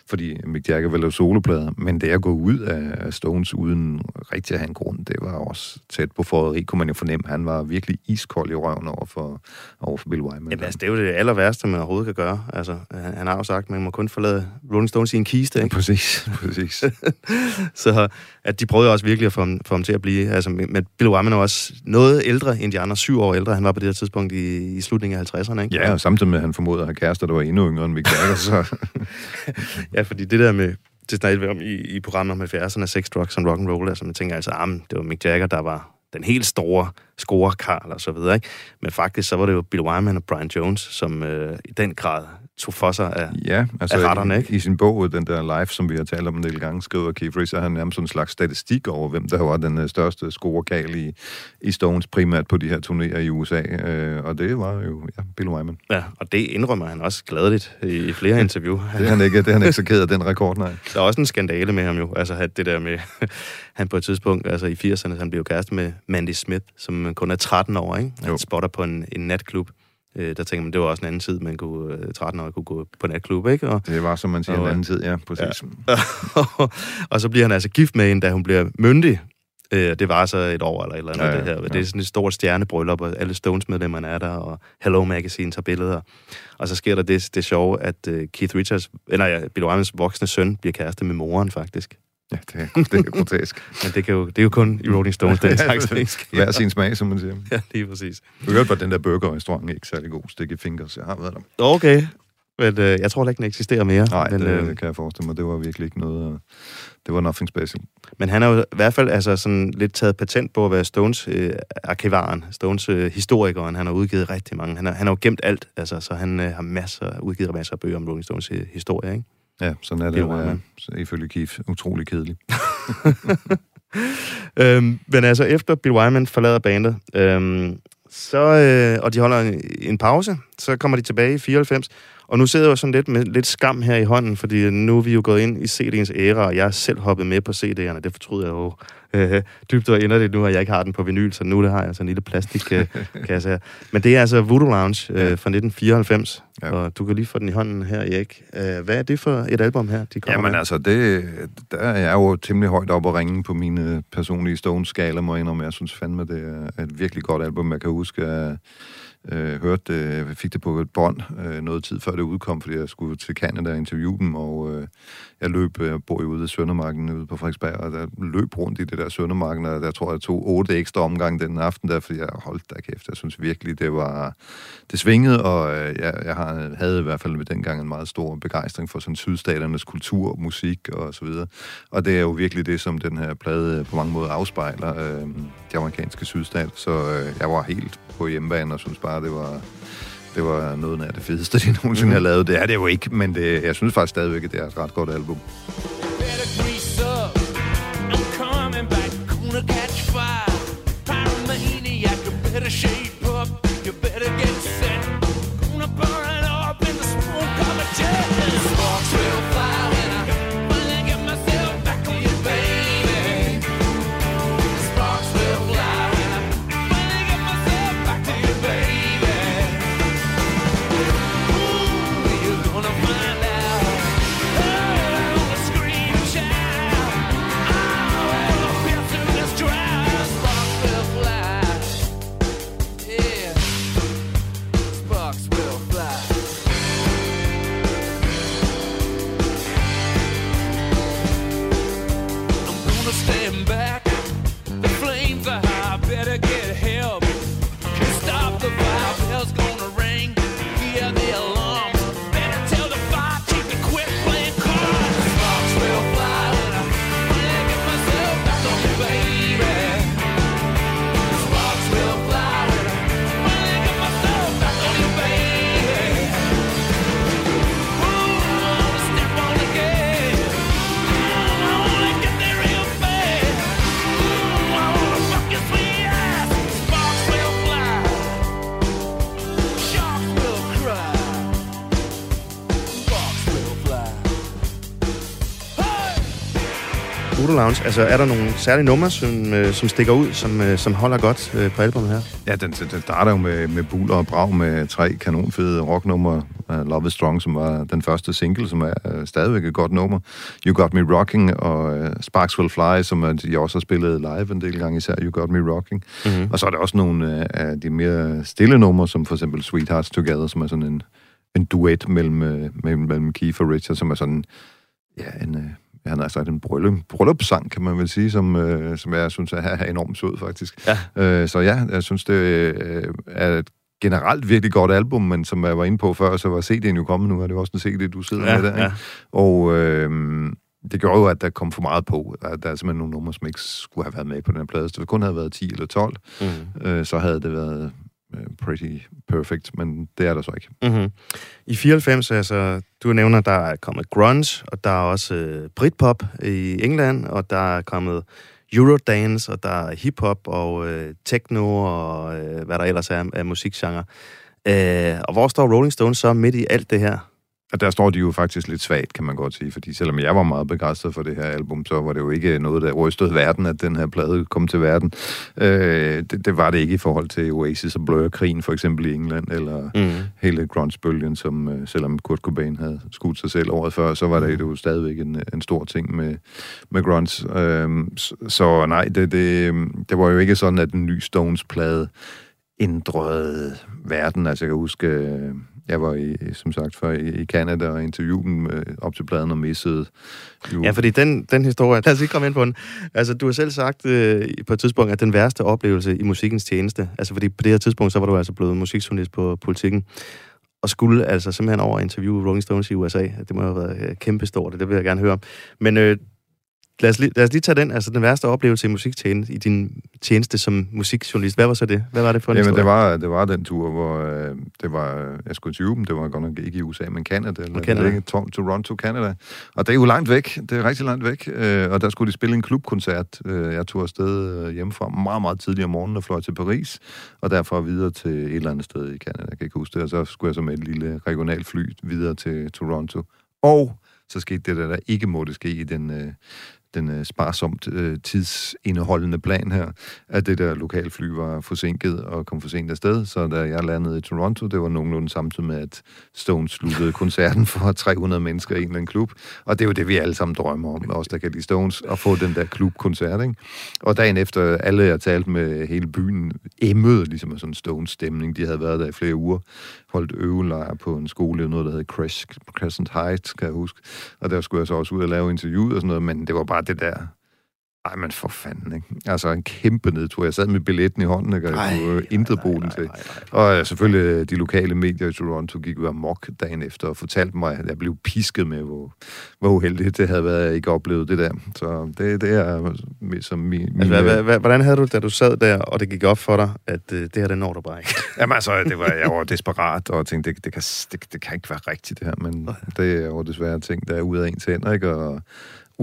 fordi Mick Jagger ville lave soloplader, men det at gå ud af Stones uden rigtig at have en grund, det var også tæt på forræderi, kunne man jo fornemme. Han var virkelig iskold i røven over for, over for Bill Wyman. Jamen, altså, det er jo det aller værste, man overhovedet kan gøre. Altså, han, har jo sagt, at man må kun forlade Rolling Stones i en kiste, ikke? Præcis, præcis. Så at de prøvede også virkelig at få ham, få ham til at blive... Altså, men Bill Wyman er også noget ældre end de andre, syv år ældre. Han var på det her tidspunkt i, i slutningen af 50'erne, ikke? Ja, og samtidig med, at han formoder at have kærester, der var endnu yngre end Mick Jagger, så... Ja, fordi det der med, det snakkede vi om i, i programmet om 70'erne, Sex, Drugs and Rock and Roll, altså man tænker altså, ah, det var Mick Jagger, der var den helt store scorekarl og så videre, ikke? Men faktisk så var det jo Bill Wyman og Brian Jones, som øh, i den grad tog for sig af... Ja, altså Af retterne, i, ikke? i sin bog, den der live, som vi har talt om en del gange, skriver Keith Fraser, han nærmest sådan en slags statistik over, hvem der var den øh, største scorekal i, i Stones, primært på de her turnéer i USA. Øh, og det var jo ja, Bill Wyman. Ja, og det indrømmer han også gladeligt i, i flere interview. Det er han ikke, det er han ikke så ked af, den rekord, nej. Der er også en skandale med ham jo, altså at det der med, han på et tidspunkt, altså i 80'erne, han blev kæreste med Mandy Smith, som kun er 13 år, ikke? Han Jo. spotter på en, en natklub. Øh, der tænker man, det var også en anden tid, man kunne, øh, 13 år kunne gå på natklub, ikke? Og, Det var, som man siger, Og, en øh, anden tid, ja, præcis. og så bliver han altså gift med en, da hun bliver myndig. Øh, det var så et år eller et eller andet, Ja, ja, ja, det her. Det ja. er sådan et stort stjernebryllup, og alle Stones-medlemmerne er der, og Hello Magazine tager billeder. Og så sker der det, det sjove, at uh, Keith Richards, eller ja, Bill Wymans voksne søn, bliver kæreste med moren, faktisk. Ja, det, er, det er grotesk. Men det, kan jo, det er jo kun i Rolling Stones, den slags ting sker. Hver sin smag, som man siger. Ja, lige præcis. Du hørte, at den der burgerrestaurant ikke særlig god. Sticky Fingers, jeg har været der. Okay. Men øh, jeg tror ikke, den eksisterer mere. Nej, men, det, øh, det kan jeg forestille mig. Det var virkelig ikke noget... øh, Det var nothing special. men han har jo i hvert fald altså, sådan lidt taget patent på at være Stones øh, arkivaren, Stones øh, historikeren. Han har udgivet rigtig mange. Han har, han har jo gemt alt, altså, så han øh, har masser, udgivet masser af bøger om Rolling Stones øh, historie. Ikke? Ja, sådan er det Bill jo, så ifølge Keith, utrolig kedeligt. Øhm, men altså, efter Bill Wyman forlader bandet, øhm, så, øh, og de holder en, en pause, så kommer de tilbage i 94, og nu sidder jeg jo sådan lidt med lidt skam her i hånden, fordi nu er vi jo gået ind i CD'ens æra, og jeg er selv hoppet med på CD'erne, det fortryder jeg jo øh, dybt og inderligt nu, at jeg ikke har den på vinyl, så nu det har jeg altså en lille plastikkasse her. Men det er altså Voodoo Lounge øh, fra 1994, Ja. og du kan lige få den i hånden her, Erik. Øh, hvad er det for et album her, de kommer Jamen med? altså, det, der er jeg jo temmelig højt op at ringe på mine personlige Stones-skala, må jeg indrømme. Jeg synes fandme, det er et virkelig godt album. Jeg kan huske, at øh, hørte det, jeg fik det på et bånd øh, noget tid før det udkom, fordi jeg skulle til Canada og interviewe dem, og øh, jeg løb, øh, jeg bor jo ude i Søndermarken ude på Frederiksberg, og der løb rundt i det der Søndermarken, og der tror jeg tog otte ekstra omgang den aften der, fordi jeg holdt der kæft. Jeg synes virkelig, det var, det svingede, og øh, jeg, jeg har, havde i hvert fald ved dengang en meget stor begejstring for sådan sydstaternes kultur, musik og så videre. Og det er jo virkelig det, som den her plade på mange måder afspejler, øh, de amerikanske sydstat. Så øh, jeg var helt på hjemmebane og synes bare, det var, det var noget af det fedeste, de nogensinde mm. har lavet. Det er det jo ikke, men det, jeg synes faktisk stadigvæk, at det er et ret godt album. better Voodoo Lounge. Altså, er der nogle særlige numre, som, øh, som stikker ud, som, øh, som holder godt øh, på albumet her? Ja, den, den starter jo med, med buler og brag med tre kanonfede rocknumre. Uh, Love is Strong, som var den første single, som er uh, stadigvæk et godt nummer. You Got Me Rocking og uh, Sparks Will Fly, som uh, de også har spillet live en del gange, især You Got Me Rocking. Mm-hmm. Og så er der også nogle uh, af de mere stille numre, som for eksempel Sweethearts Together, som er sådan en, en duet mellem, uh, mellem, mellem Keith og Richard, som er sådan ja, en... Han har sagt en bryllup, bryllupssang, kan man vel sige, som, øh, som jeg synes er, er enormt sød, faktisk. Ja. Øh, så ja, jeg synes, det øh, er et generelt virkelig godt album, men som jeg var inde på før, så var CD'en jo kommet nu, og det var også en CD, du sidder Ja, med der, ja. Og øh, det gjorde jo, at der kom for meget på. Der, der er simpelthen nogle numre, som ikke skulle have været med på den her plade. Så det kun havde været 10 eller 12, Mm. øh, så havde det været Øh, pretty perfect, men det er der så ikke. Mm-hmm. I 94, altså, du nævner, der er kommet grunge, og der er også øh, Britpop i England, og der er kommet Eurodance, og der er hiphop og øh, techno, og øh, hvad der ellers er af musikgenre. Øh, og hvor står Rolling Stones så midt i alt det her? Og der står de jo faktisk lidt svagt, kan man godt sige, fordi selvom jeg var meget begejstret for det her album, så var det jo ikke noget, der rystede verden, at den her plade kom til verden. Øh, det, det var det ikke i forhold til Oasis og Blur-krigen, for eksempel i England, eller Mm. hele grunge-bølgen, som øh, selvom Kurt Cobain havde skudt sig selv året før, så var det jo stadigvæk en, en stor ting med, med grunge. Øh, så, nej, det, det, det var jo ikke sådan, at en ny Stones-plade ændrede verden. Altså jeg kan huske, øh, jeg var i, som sagt før i, i Canada og interviewede dem øh, op til pladen og missede jo... Ja, fordi den, den historie, lad os ikke komme ind på den. Altså, du har selv sagt øh, på et tidspunkt, at den værste oplevelse i musikkens tjeneste, altså fordi på det her tidspunkt, så var du altså blevet musikjournalist på politikken, og skulle altså simpelthen over og interviewe Rolling Stones i USA. Det må have været øh, kæmpestort, og det vil jeg gerne høre om. Men øh, lad, os lige, lad os lige tage den, altså den værste oplevelse i musiktjeneste, i din tjeneste som musikjournalist. Hvad var så det? Hvad var det for en Jamen, det historie? var, det var den tur, hvor øh, det var, jeg skulle interviewe dem, det var godt nok ikke i USA, men Canada, eller Canada. Ikke, To- Toronto, Canada. Og det er jo langt væk, det er rigtig langt væk, øh, og der skulle de spille en klubkoncert. Øh, jeg tog afsted øh, hjemmefra meget, meget tidligere om morgenen og fløj til Paris, og derfra videre til et eller andet sted i Canada, jeg kan ikke huske det, og så skulle jeg så med et lille regionalt fly videre til Toronto. Og så skete det, der, der ikke måtte ske i den, øh, den øh, sparsomt øh, tidsindeholdende plan her, at det der lokalfly var forsinket og kom for sent afsted, så da jeg landede i Toronto, det var nogenlunde samtidig med, at Stones sluttede koncerten for 300 mennesker i en eller anden klub, og det er jo det, vi alle sammen drømmer om, os der kan lide Stones, at få den der klubkoncert, ikke? Og dagen efter, alle jeg talte med hele byen, emmede ligesom af sådan en Stones-stemning, de havde været der i flere uger, holdt øvelejr på en skole, noget der hed Cres- Crescent Heights, kan jeg huske, og der skulle jeg så også ud og lave interviewet og sådan noget, men det var bare det der, ej, men for fanden, ikke? Altså, en kæmpe nedtur. Jeg sad med billetten i hånden, ikke? Og jeg kunne øh, intet bruge den til. Og øh, selvfølgelig, øh, de lokale medier i Toronto gik jo amok dagen efter og fortalte mig, at jeg blev pisket med, hvor, hvor uheldigt det havde været, at jeg ikke oplevede det der. Så det, det er som min... Altså, hvad, hvad, hvad, hvordan havde du, da du sad der, og det gik op for dig, at øh, det her, det når du bare ikke? Jamen altså, det var, jeg var desperat og tænkte, det, det, kan, det, det kan ikke være rigtigt det her, men det er jo desværre ting, der er ude af ens hænder, ikke? Og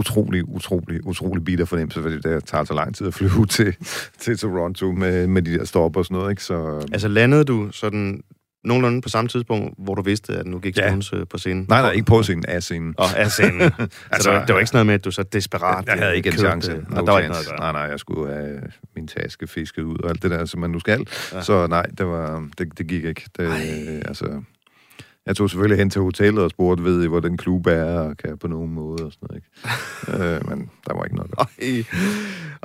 utrolig, utrolig, utrolig bitter fornemmelse, fordi det tager så lang tid at flyve til, til Toronto med, med de der stop og sådan noget, ikke? Så, Altså landede du sådan nogenlunde på samme tidspunkt, hvor du vidste, at nu gik Ja. Stones øh, på scenen? nej, nej, ikke på scenen, af scenen. Og af scenen. altså, Altså, det, var, det var ikke sådan noget med, at du så desperat... Jeg havde ikke en chance. øh, No der var ikke noget. Nej, nej, jeg skulle have min taske fisket ud og alt det der, som man nu skal. Ja. Så nej, det, var, det, det gik ikke. Det, altså, jeg tog selvfølgelig hen til hotellet og spurgte, ved I, hvor den klub er, og kan jeg på nogen måde og sådan noget. Ikke? øh, men der var ikke noget. der. Ej,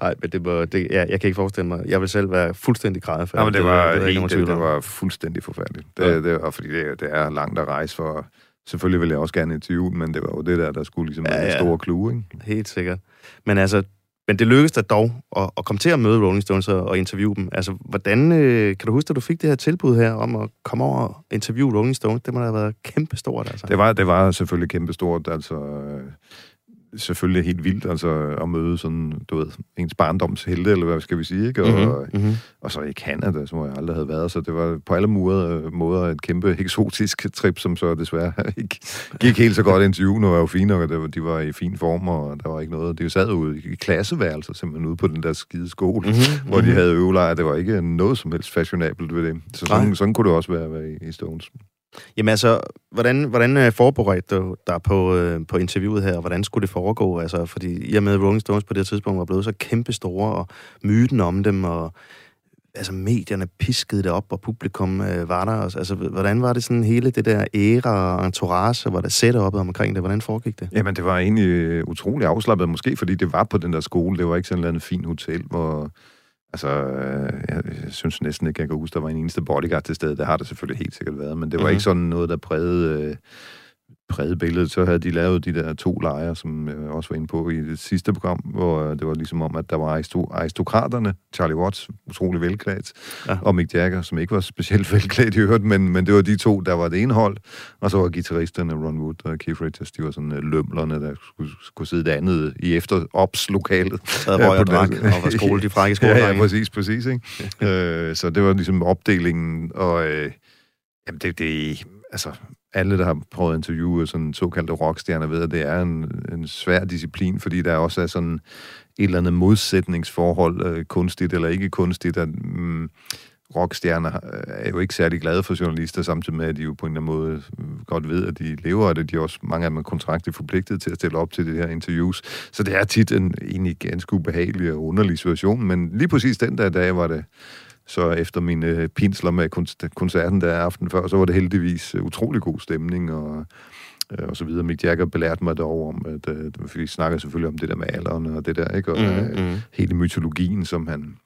Ej, men det var, det, ja, jeg kan ikke forestille mig. Jeg vil selv være fuldstændig grædet for Ja, men det, var, helt, nogen det, tvivl det om. var fuldstændig forfærdeligt. Det, Ja. det, og fordi det, det er langt at rejse for... Selvfølgelig ville jeg også gerne den, men det var jo det der, der skulle ligesom ja, ja. en stor klue, ikke? Helt sikkert. Men altså, men det lykkedes dig dog at, at komme til at møde Rolling Stones og, og interviewe dem. Altså, hvordan øh, kan du huske, at du fik det her tilbud her om at komme over og interviewe Rolling Stones? Det må da have været kæmpestort, altså. Det var, det var selvfølgelig kæmpestort, altså øh, selvfølgelig helt vildt, altså at møde sådan, du ved, ens barndoms helte, eller hvad skal vi sige, ikke? Og, Mhm, mhm. og så i Canada, som jeg aldrig havde været, så det var på alle måder, måder et kæmpe eksotisk trip, som så desværre ikke gik helt så godt interview, nu var jo fint og de var i fin form, og der var ikke noget, de sad ude i klasseværelser, simpelthen ude på den der skide skole, Mhm, hvor de mhm. havde øvelejr, det var ikke noget som helst fashionabelt ved det, så sådan, sådan kunne det også være, være i, i Stones. Jamen altså, hvordan, hvordan øh, forberedte du dig på, øh, på interviewet her, og hvordan skulle det foregå? Altså, fordi i og med Rolling Stones på det her tidspunkt var blevet så kæmpe store, og myten om dem, og altså, medierne piskede det op, og publikum øh, var der. Altså, altså hvordan var det sådan hele det der æra og entourage, hvor der sætter op omkring det? Hvordan foregik det? Jamen, det var egentlig øh, utrolig afslappet, måske fordi det var på den der skole. Det var ikke sådan et fint hotel, hvor... Altså, øh, jeg, jeg synes næsten ikke, jeg kan huske, der var en eneste bodyguard til stede. Det har det selvfølgelig helt sikkert været, men det var Mhm. mm-hmm. ikke sådan noget, der prægede, øh, prægede billedet. Så havde de lavet de der to lejre, som jeg også var inde på i det sidste program, hvor øh, det var ligesom om, at der var aristo- aristokraterne, Charlie Watts, utrolig velklædt, Ja. ja. og Mick Jagger, som ikke var specielt velklædt i øvrigt, men, men det var de to, der var det ene hold, og så var guitaristerne Ron Wood og Keith Richards, de var sådan øh, lømlerne, der skulle, skulle sidde det andet i efteropslokalet. Sad og på drak, den- og var skole, de frække Ja, skoledrenge. ja, præcis, præcis. Ikke? øh, så det var ligesom opdelingen, og øh, jamen det, det, altså, alle, der har prøvet at interviewe sådan såkaldte rockstjerner, ved, at det er en, en svær disciplin, fordi der også er sådan et eller andet modsætningsforhold, øh, kunstigt eller ikke kunstigt, at mm, rockstjerner øh, er jo ikke særlig glade for journalister, samtidig med, at de jo på en eller anden måde øh, godt ved, at de lever af det. De er også, mange af dem er kontraktligt forpligtet til at stille op til det her interviews. Så det er tit en egentlig ganske ubehagelig og underlig situation, men lige præcis den der dag var det så efter mine øh, pinsler med kon- koncerten der aften før, så var det heldigvis øh, utrolig god stemning, og, øh, og så videre. Mick Jagger belærte mig dog om, at øh, vi snakker selvfølgelig om det der med alderen og det der, ikke? Og øh, mhm. hele mytologien, som han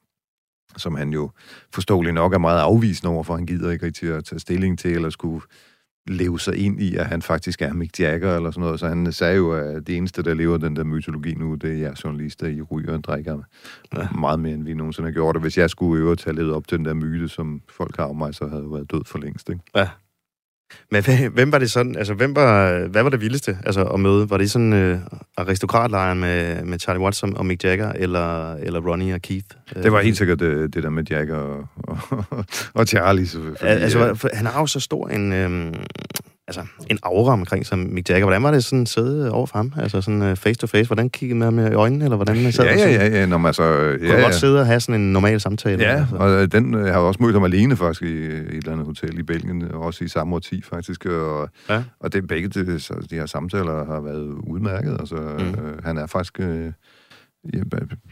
som han jo forståeligt nok er meget afvisende over, for han gider ikke rigtig at tage stilling til, eller skulle leve sig ind i, at han faktisk er Mick Jagger, eller sådan noget. Så han sagde jo, at det eneste, der lever den der mytologi nu, det er jer journalister, I ryger og drikker ja. meget mere, end vi nogensinde har gjort. Og hvis jeg skulle øve at tage lidt op til den der myte, som folk har om mig, så havde jeg været død for længst, ikke? Ja. Men hvem- var det sådan, altså hvem var, hvad var det vildeste altså, at møde? Var det sådan øh, aristokratlejren med, med Charlie Watts og Mick Jagger, eller, eller Ronnie og Keith? Det var helt sikkert det, det der med Jagger og, og, og Charlie, selvfølgelig. Al- Altså, han har jo så stor en, øhm, altså, en aura omkring sig, Mick Jagger. Hvordan var det sådan at sidde over for ham? Altså sådan øh, face to face. Hvordan kiggede man med i øjnene, eller hvordan sad ja, ja, ja, ja, når man så... Ja, Kunne ja, godt sidde og have sådan en normal samtale? Ja, altså. og øh, den øh, jeg har jeg også mødt ham alene faktisk i øh, et eller andet hotel i Belgien, og også i samme årti faktisk, og, Ja. og det begge de, så de her samtaler har været udmærket, altså Mm. øh, han er faktisk, øh, ja,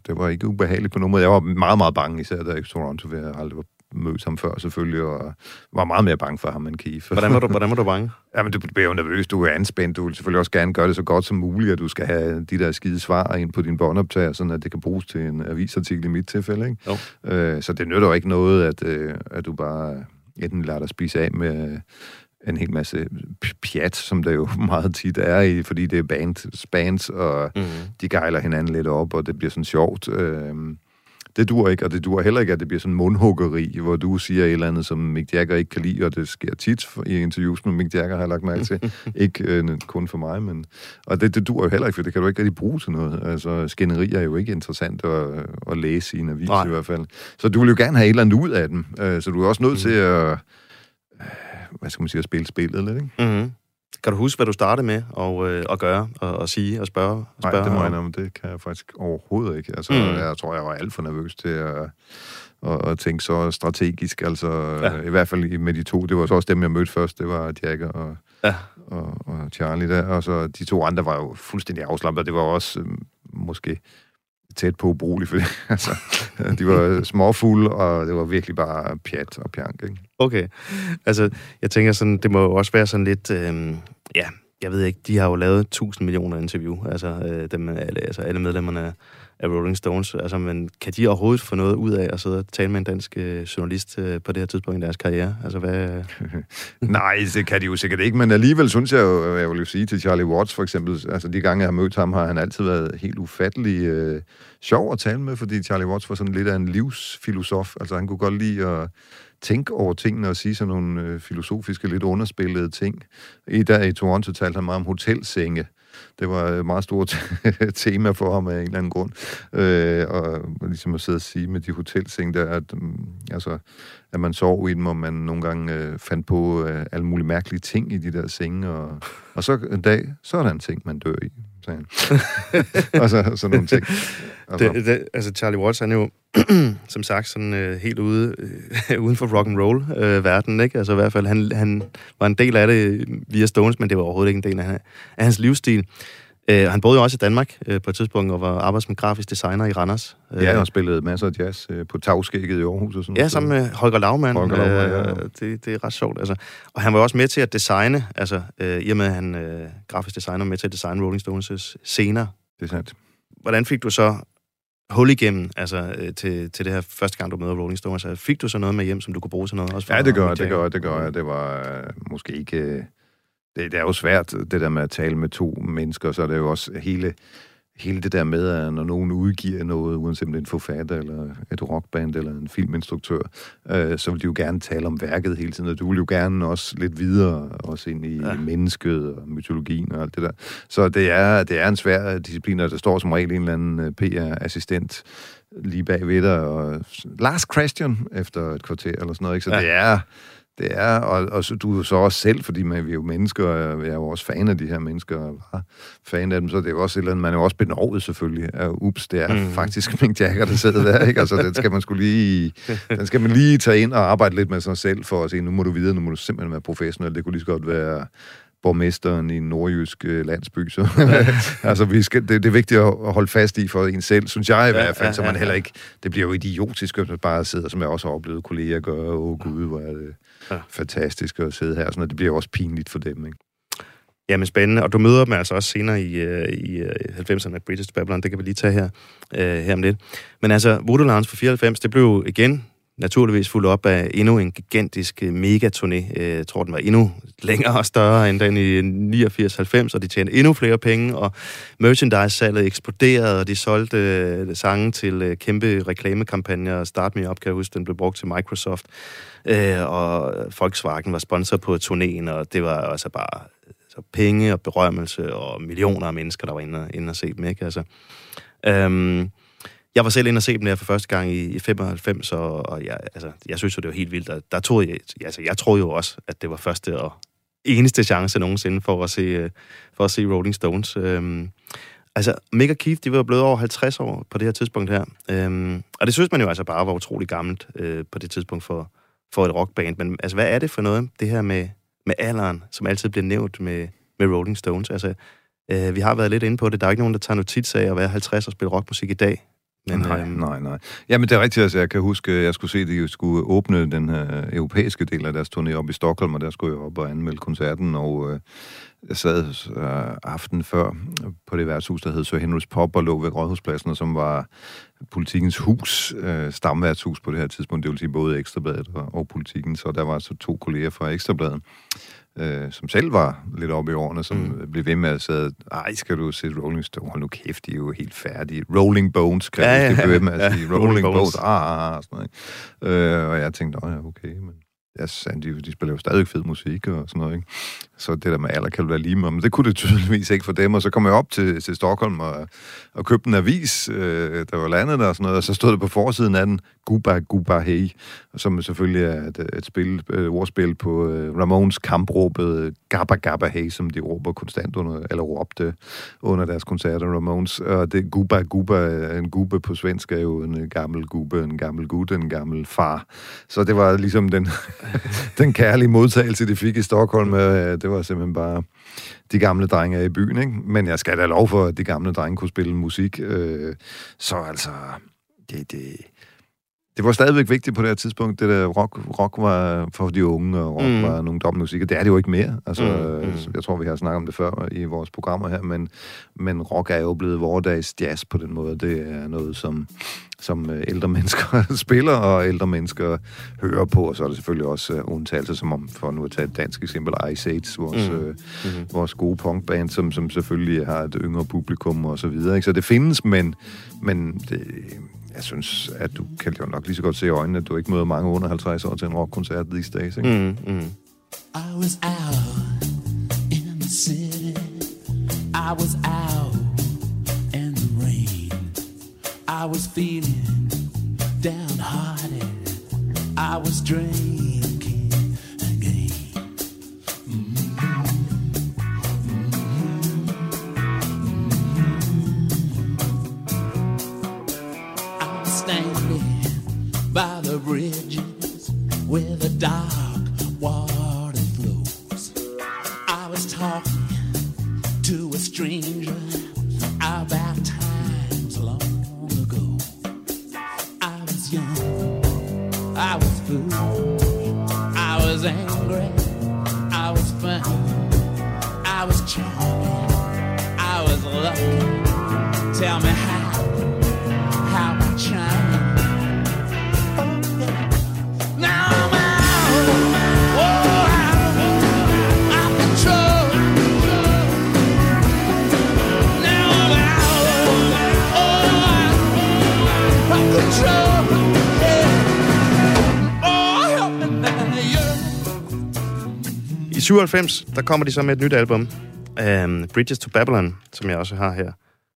det var ikke ubehageligt på nogen måde, jeg var meget, meget bange, især jeg i Toronto, for jeg aldrig var mødt ham før selvfølgelig, og var meget mere bange for ham end Keith. Hvordan var du, hvordan var du bange? Jamen, du bliver jo nervøs, du er anspændt, du vil selvfølgelig også gerne gøre det så godt som muligt, at du skal have de der skide svar ind på din båndoptager, sådan at det kan bruges til en avisartikel i mit tilfælde, ikke? Jo. Øh, så det nytter jo ikke noget, at, øh, at du bare enten lader dig spise af med en hel masse pjat, som der jo meget tit er i, fordi det er band, bands, og Mm. de gejler hinanden lidt op, og det bliver sådan sjovt. Øh, det dur ikke, og det dur heller ikke, at det bliver sådan mundhuggeri, hvor du siger et eller andet, som Mick Jagger ikke kan lide, og det sker tit i interviews med Mick Jagger, har jeg lagt mærke til. ikke øh, kun for mig, men... Og det, det dur jo heller ikke, for det kan du ikke rigtig bruge til noget. Altså, skænderi er jo ikke interessant at, at læse i en avis Nej. i hvert fald. Så du vil jo gerne have et eller andet ud af dem. Øh, så du er også nødt til at... øh, Hvad skal man sige? At spille spillet lidt, ikke? Mm-hmm. Kan du huske, hvad du startede med at, øh, at gøre, og, og sige og spørge? Og Nej, spørge det må jeg om? det kan jeg faktisk overhovedet ikke. Altså, Mm. jeg tror, jeg var alt for nervøs til at, at, at tænke så strategisk. Altså, Ja. i hvert fald med de to. Det var så også dem, jeg mødte først. Det var Jagger og, Ja. og, og Charlie der. Og så de to andre var jo fuldstændig afslappet. Det var også øh, måske tæt på ubrugeligt, fordi altså, de var småfulde, og det var virkelig bare pjat og pjank. Ikke? Okay. Altså, jeg tænker sådan, det må jo også være sådan lidt, øh, ja, jeg ved ikke, de har jo lavet 1000 millioner interview, altså, øh, dem, alle, altså alle medlemmerne af- Rolling Stones, altså, men kan de overhovedet få noget ud af at sidde og tale med en dansk øh, journalist øh, på det her tidspunkt i deres karriere? Altså, hvad... Nej, det kan de jo sikkert ikke, men alligevel synes jeg jo, jeg vil jo sige til Charlie Watts for eksempel, altså de gange, jeg har mødt ham, har han altid været helt ufattelig øh, sjov at tale med, fordi Charlie Watts var sådan lidt af en livsfilosof, altså han kunne godt lide at tænke over tingene og sige sådan nogle øh, filosofiske, lidt underspillede ting. I der i Toronto talte han meget om hotelsenge. Det var et meget stort tema for ham af en eller anden grund. Øh, og ligesom at sidde og sige med de hotelsenge der, at, mm, altså, at man sov i dem, og man nogle gange øh, fandt på øh, alle mulige mærkelige ting i de der senge. Og, og så en dag, så er der en ting, man dør i sagde han. og så sådan nogle ting. Det, det, altså Charlie Watts, han er jo, som sagt, sådan øh, helt ude, øh, uden for rock and roll øh, verden, ikke? Altså i hvert fald, han, han var en del af det via Stones, men det var overhovedet ikke en del af, af hans livsstil. Øh, han boede jo også i Danmark øh, på et tidspunkt, og var arbejds med grafisk designer i Randers. Øh, ja, og spillede masser af jazz øh, på tagskægget i Aarhus og sådan Ja, sammen med Holger Laumann. Holger Laumann, ja, ja. Øh, det, det er ret sjovt, altså. Og han var også med til at designe, altså øh, i og med, at han øh, grafisk designer, med til at designe Rolling Stones' scener. Det er sandt. Hvordan fik du så hul igennem, altså øh, til, til det her første gang, du møder Rolling Stones? Altså, fik du så noget med hjem, som du kunne bruge til noget? Også for Ja, det gør det gør det gør jeg. Det var øh, måske ikke... Øh, det, det er jo svært, det der med at tale med to mennesker, så er det jo også hele, hele det der med, at når nogen udgiver noget, uanset om det er en forfatter, eller et rockband, eller en filminstruktør, øh, så vil de jo gerne tale om værket hele tiden, og du vil jo gerne også lidt videre, også ind i Ja. mennesket og mytologien og alt det der. Så det er, det er en svær disciplin, og der står som regel en eller anden øh, PR-assistent lige bag ved dig, og last question efter et kvarter eller sådan noget, ikke? Så ja. det er... Det er, og, og så, du er så også selv, fordi man, vi er jo mennesker, og jeg er jo også fan af de her mennesker, og var fan af dem, så det er jo også et eller andet, man er jo også benovet selvfølgelig, at ups, det er Mm. faktisk Mick Jagger, der sidder der, ikke? Altså, den skal man skulle lige, den skal man lige tage ind og arbejde lidt med sig selv, for at sige, nu må du videre, nu må du simpelthen være professionel, det kunne lige så godt være borgmesteren i en nordjysk øh, landsby. Så, altså, vi skal, det, det er vigtigt at at holde fast i for en selv, synes jeg i hvert fald, ja, så man ja, heller ja. ikke, det bliver jo idiotisk, hvis man bare sidder, som jeg også har oplevet kolleger gøre, åh oh, gud, hvor er det Ja. fantastisk at sidde her, og sådan noget. det bliver også pinligt for dem, ikke? Jamen spændende, og du møder dem altså også senere i, øh, i øh, 90'erne med British Babylon, det kan vi lige tage her, øh, her om lidt. Men altså, Voodoo Lounge for 94, det blev igen naturligvis fuldt op af endnu en gigantisk øh, megaturné. Øh, jeg tror, den var endnu længere og større end den i 89-90, og de tjente endnu flere penge, og merchandise-salget eksploderede, og de solgte øh, sange til øh, kæmpe reklamekampagner. Start Me Up, kan jeg huske, den blev brugt til Microsoft. Øh, og Volkswagen var sponsor på turnéen, og det var altså bare øh, så penge og berømmelse og millioner af mennesker, der var inde, inde og se dem, ikke? Altså, øhm, jeg var selv inde og se dem der for første gang i, i 95, og, og jeg, altså, jeg synes jo, det var helt vildt. Og der tog jeg, altså, jeg troede jo også, at det var første og eneste chance nogensinde for at se, øh, for at se Rolling Stones. Øhm, altså, Mick og Keith, de var blevet over 50 år på det her tidspunkt her. Øhm, og det synes man jo altså bare var utrolig gammelt øh, på det tidspunkt for, for et rockband. Men altså, hvad er det for noget, det her med, med alderen, som altid bliver nævnt med, med Rolling Stones? Altså, øh, vi har været lidt inde på det. Der er ikke nogen, der tager notits af at være 50 og spille rockmusik i dag. Men, nej, øhm, nej, nej. Jamen, det er rigtigt, altså, jeg kan huske, jeg skulle se, at de skulle åbne den her europæiske del af deres turné op i Stockholm, og der skulle jeg op og anmelde koncerten, og øh, jeg sad øh, aften før på det værtshus, der hed Sir Henrys Pop, og lå ved Rådhuspladsen, og som var politikens hus, øh, stamværtshus på det her tidspunkt, det vil sige både Ekstrabladet og, og politikken, så der var så to kolleger fra Ekstrabladet, øh, som selv var lidt oppe i årene, som mm. blev ved med at sige, ej, skal du se Rolling Stone? Hold nu kæft, de er jo helt færdige. Rolling Bones, kan Ja, ja, ja, det blev ved med at sige. Rolling Rolling, Bones. Bones, ah, ah, ah, sådan noget. Ikke? Øh, og jeg tænkte, ja, okay, men jeg de, de spiller jo stadig fed musik og sådan noget, ikke? Så det der med alder kan være lige med, men det kunne det tydeligvis ikke for dem. Og så kom jeg op til, til Stockholm og, og købte en avis, øh, der var landet der og sådan noget, og så stod det på forsiden af den, Guba Guba Hey, som selvfølgelig er et, et spil, et ordspil på øh, Ramones kampråbet Gabba Gabba Hey, som de råber konstant under, eller råbte under deres koncerter, Ramones. Og det Guba Guba, en gube på svensk er jo en gammel gube, en gammel gut, en gammel far. Så det var ligesom den, den kærlige modtagelse, de fik i Stockholm. Øh, Det var simpelthen bare de gamle drenge i byen, ikke? Men jeg skal da lov for, at de gamle drenge kunne spille musik. Øh, så altså, det, det, det var stadigvæk vigtigt på det her tidspunkt. Det der rock, rock var for de unge, og rock Mm. var nogle domme musik, og det er det jo ikke mere. Altså, Mm, mm, mm. Jeg tror, vi har snakket om det før i vores programmer her, men, men rock er jo blevet vordags jazz på den måde. Det er noget, som, som øh, ældre mennesker spiller, og ældre mennesker hører på, og så er det selvfølgelig også uh, undtagelser, som om, for nu at tage et dansk eksempel, Ice Age, vores, mm. øh, Mm-hmm. vores gode punkband, som, som selvfølgelig har et yngre publikum og så videre. Ikke? Så det findes, men, men det, jeg synes, at du kan jo nok lige så godt se i øjnene, at du ikke møder mange under 50 år til en rockkoncert these days. Ikke? Mm. Mm, mm. I was out in the city. I was out in the rain. I was feeling downhearted. I was drinking 97, der kommer de så med et nyt album, um, Bridges to Babylon, som jeg også har her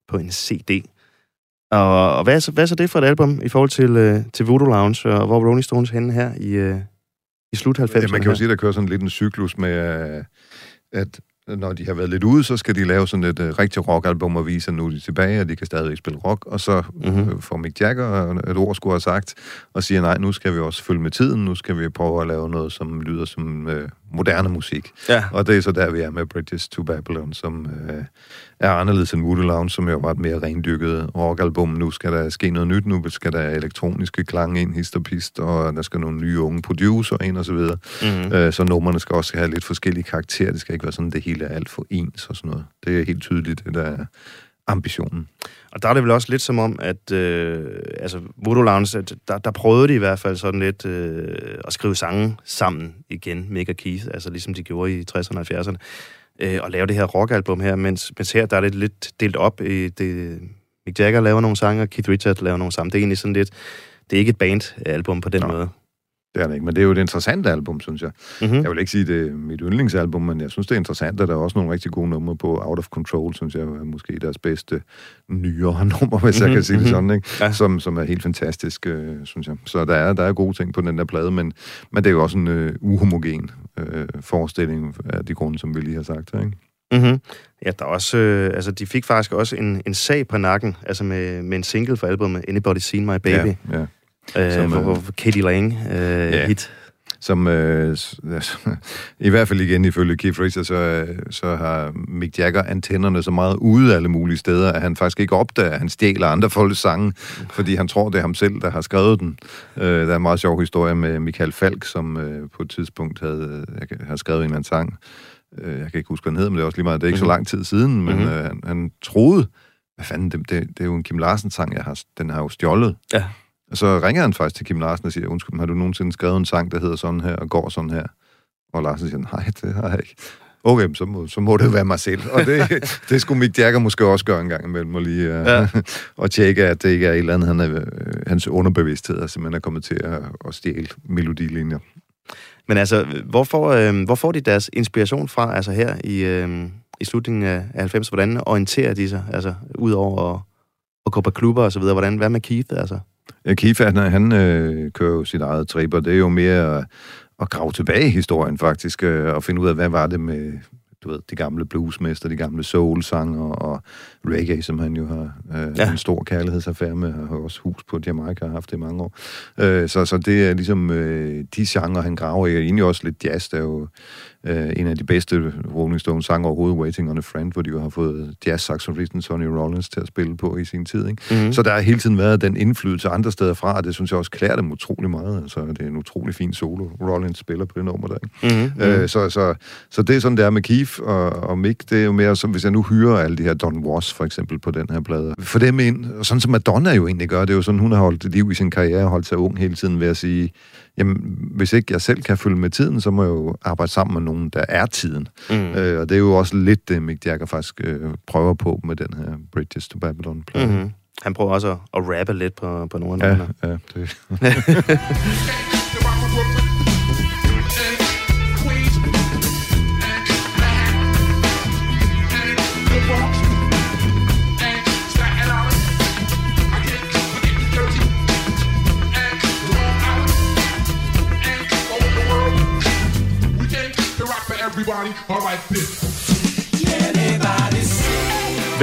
på en CD. Og, og hvad, er så, hvad er så det for et album i forhold til, uh, til Voodoo Lounge, og hvor Rolling Stones henne her i, uh, i slut 90'erne? Ja, man kan jo sige, at der kører sådan lidt en cyklus med, øh, at når de har været lidt ude, så skal de lave sådan et uh, rigtig rockalbum og vise, at nu er de tilbage, og de kan stadigvæk spille rock. Og så Mhm. mm-hmm. får Mick Jagger et ord skulle have sagt, og siger, nej, nu skal vi også følge med tiden, nu skal vi prøve at lave noget, som lyder som uh, moderne musik. Ja. Og det er så der, vi er med Bridges to Babylon, som øh, er anderledes end Voodoo Lounge, som jo var et mere rendyrket rockalbum. Nu skal der ske noget nyt, nu skal der elektroniske klange ind, hist og pist, og der skal nogle nye unge producer ind og så videre. Mm-hmm. Øh, så numrene skal også have lidt forskellige karakterer. Det skal ikke være sådan, det hele er alt for ens og sådan noget. Det er helt tydeligt, det der er ambitionen. Og der er det vel også lidt som om, at øh, altså, Voodoo Lounge, der, der prøvede de i hvert fald sådan lidt øh, at skrive sange sammen igen, Mick og Keith, altså ligesom de gjorde i 60'erne og 70'erne, øh, og lave det her rockalbum her, mens, mens her der er det lidt delt op i det, Mick Jagger laver nogle sange, og Keith Richards laver nogle sange. Det er egentlig sådan lidt, det er ikke et bandalbum på den Nå. måde. Det er det ikke, men det er jo et interessant album, synes jeg. Mm-hmm. Jeg vil ikke sige, det er mit yndlingsalbum, men jeg synes, det er interessant, at der er også nogle rigtig gode numre på Out of Control, synes jeg er måske deres bedste nyere nummer, hvis mm-hmm, jeg kan sige det mhm. sådan, ikke? Ja. Som, som er helt fantastisk, øh, synes jeg. Så der er, der er gode ting på den der plade, men, men det er jo også en øh, uhomogen øh, forestilling af de grunde, som vi lige har sagt her, ikke? Mm-hmm. Ja, der er også, øh, altså, de fik faktisk også en, en sag på nakken, altså med, med en single for albumet, Anybody Seen My Baby, Ja, ja. Øh, Som, for, øh, for, Katie Lang øh, Ja. hit. Som øh, i hvert fald igen ifølge Keith Richards, så, øh, så har Mick Jagger antennerne så meget ude alle mulige steder, at han faktisk ikke opdager, at han stjæler andre folks sange, fordi han tror, det er ham selv, der har skrevet den. Øh, der er en meget sjov historie med Michael Falk, som øh, på et tidspunkt havde, kan- har skrevet en eller anden sang. Øh, jeg kan ikke huske, hvad den hedder, men det er også lige meget, det er ikke så Mhm. lang tid siden, men Mhm. øh, han, han troede, hvad fanden, det, det, det er jo en Kim Larsen-sang, jeg har, den har jo stjålet. Ja. Og så ringer han faktisk til Kim Larsen og siger, undskyld, har du nogensinde skrevet en sang, der hedder sådan her og går sådan her? Og Larsen siger, nej, det har jeg ikke. Okay, så må, så må det jo være mig selv. Og det, det skulle Mick Jagger måske også gøre en gang imellem, og lige uh, Ja. og tjekke, at det ikke er et eller andet, han er, øh, hans underbevidsthed er simpelthen er kommet til at, at stjæle melodilinjer. Men altså, hvor får, øh, hvor får de deres inspiration fra, altså her i, øh, i slutningen af af 90? Hvordan orienterer de sig, altså, ud over at, at gå på klubber og så videre? Hvordan, hvad med Keith, altså? Kifa, han, han øh, kører jo sit eget trip, og det er jo mere at, at grave tilbage i historien faktisk, øh, og finde ud af, hvad var det med du ved, de gamle bluesmester, de gamle soulsanger, og reggae, som han jo har øh, Ja. en stor kærlighedsaffære med, og har også hus på Jamaica og haft det i mange år. Øh, så, så det er ligesom øh, de genrer, han graver i, og egentlig også lidt jazz, der er jo øh, en af de bedste Rolling Stones sange overhovedet, Waiting on a Friend, hvor de jo har fået jazz-saxofonisten Sonny Rollins til at spille på i sin tid, ikke? Mm-hmm. Så der har hele tiden været den indflydelse andre steder fra, og det synes jeg også klæder dem utrolig meget. Altså, det er en utrolig fin solo, Rollins spiller på det nummer der. Ikke? Mm-hmm. Mm. Øh, så, så, så det er sådan, det er med Keith og, og Mick. Det er jo mere som, hvis jeg nu hyrer alle de her Don Was, for eksempel, på den her plade. For dem ind, og sådan som Madonna jo egentlig gør, det er jo sådan, hun har holdt liv i sin karriere og holdt sig ung hele tiden ved at sige, jamen, hvis ikke jeg selv kan følge med tiden, så må jeg jo arbejde sammen med nogen, der er tiden. Mm. Øh, og det er jo også lidt det, Mick Jagger faktisk øh, prøver på med den her Bridges to Babylon-plade. Mm-hmm. Han prøver også at, at rappe lidt på, på nogle af Ja, ja, det,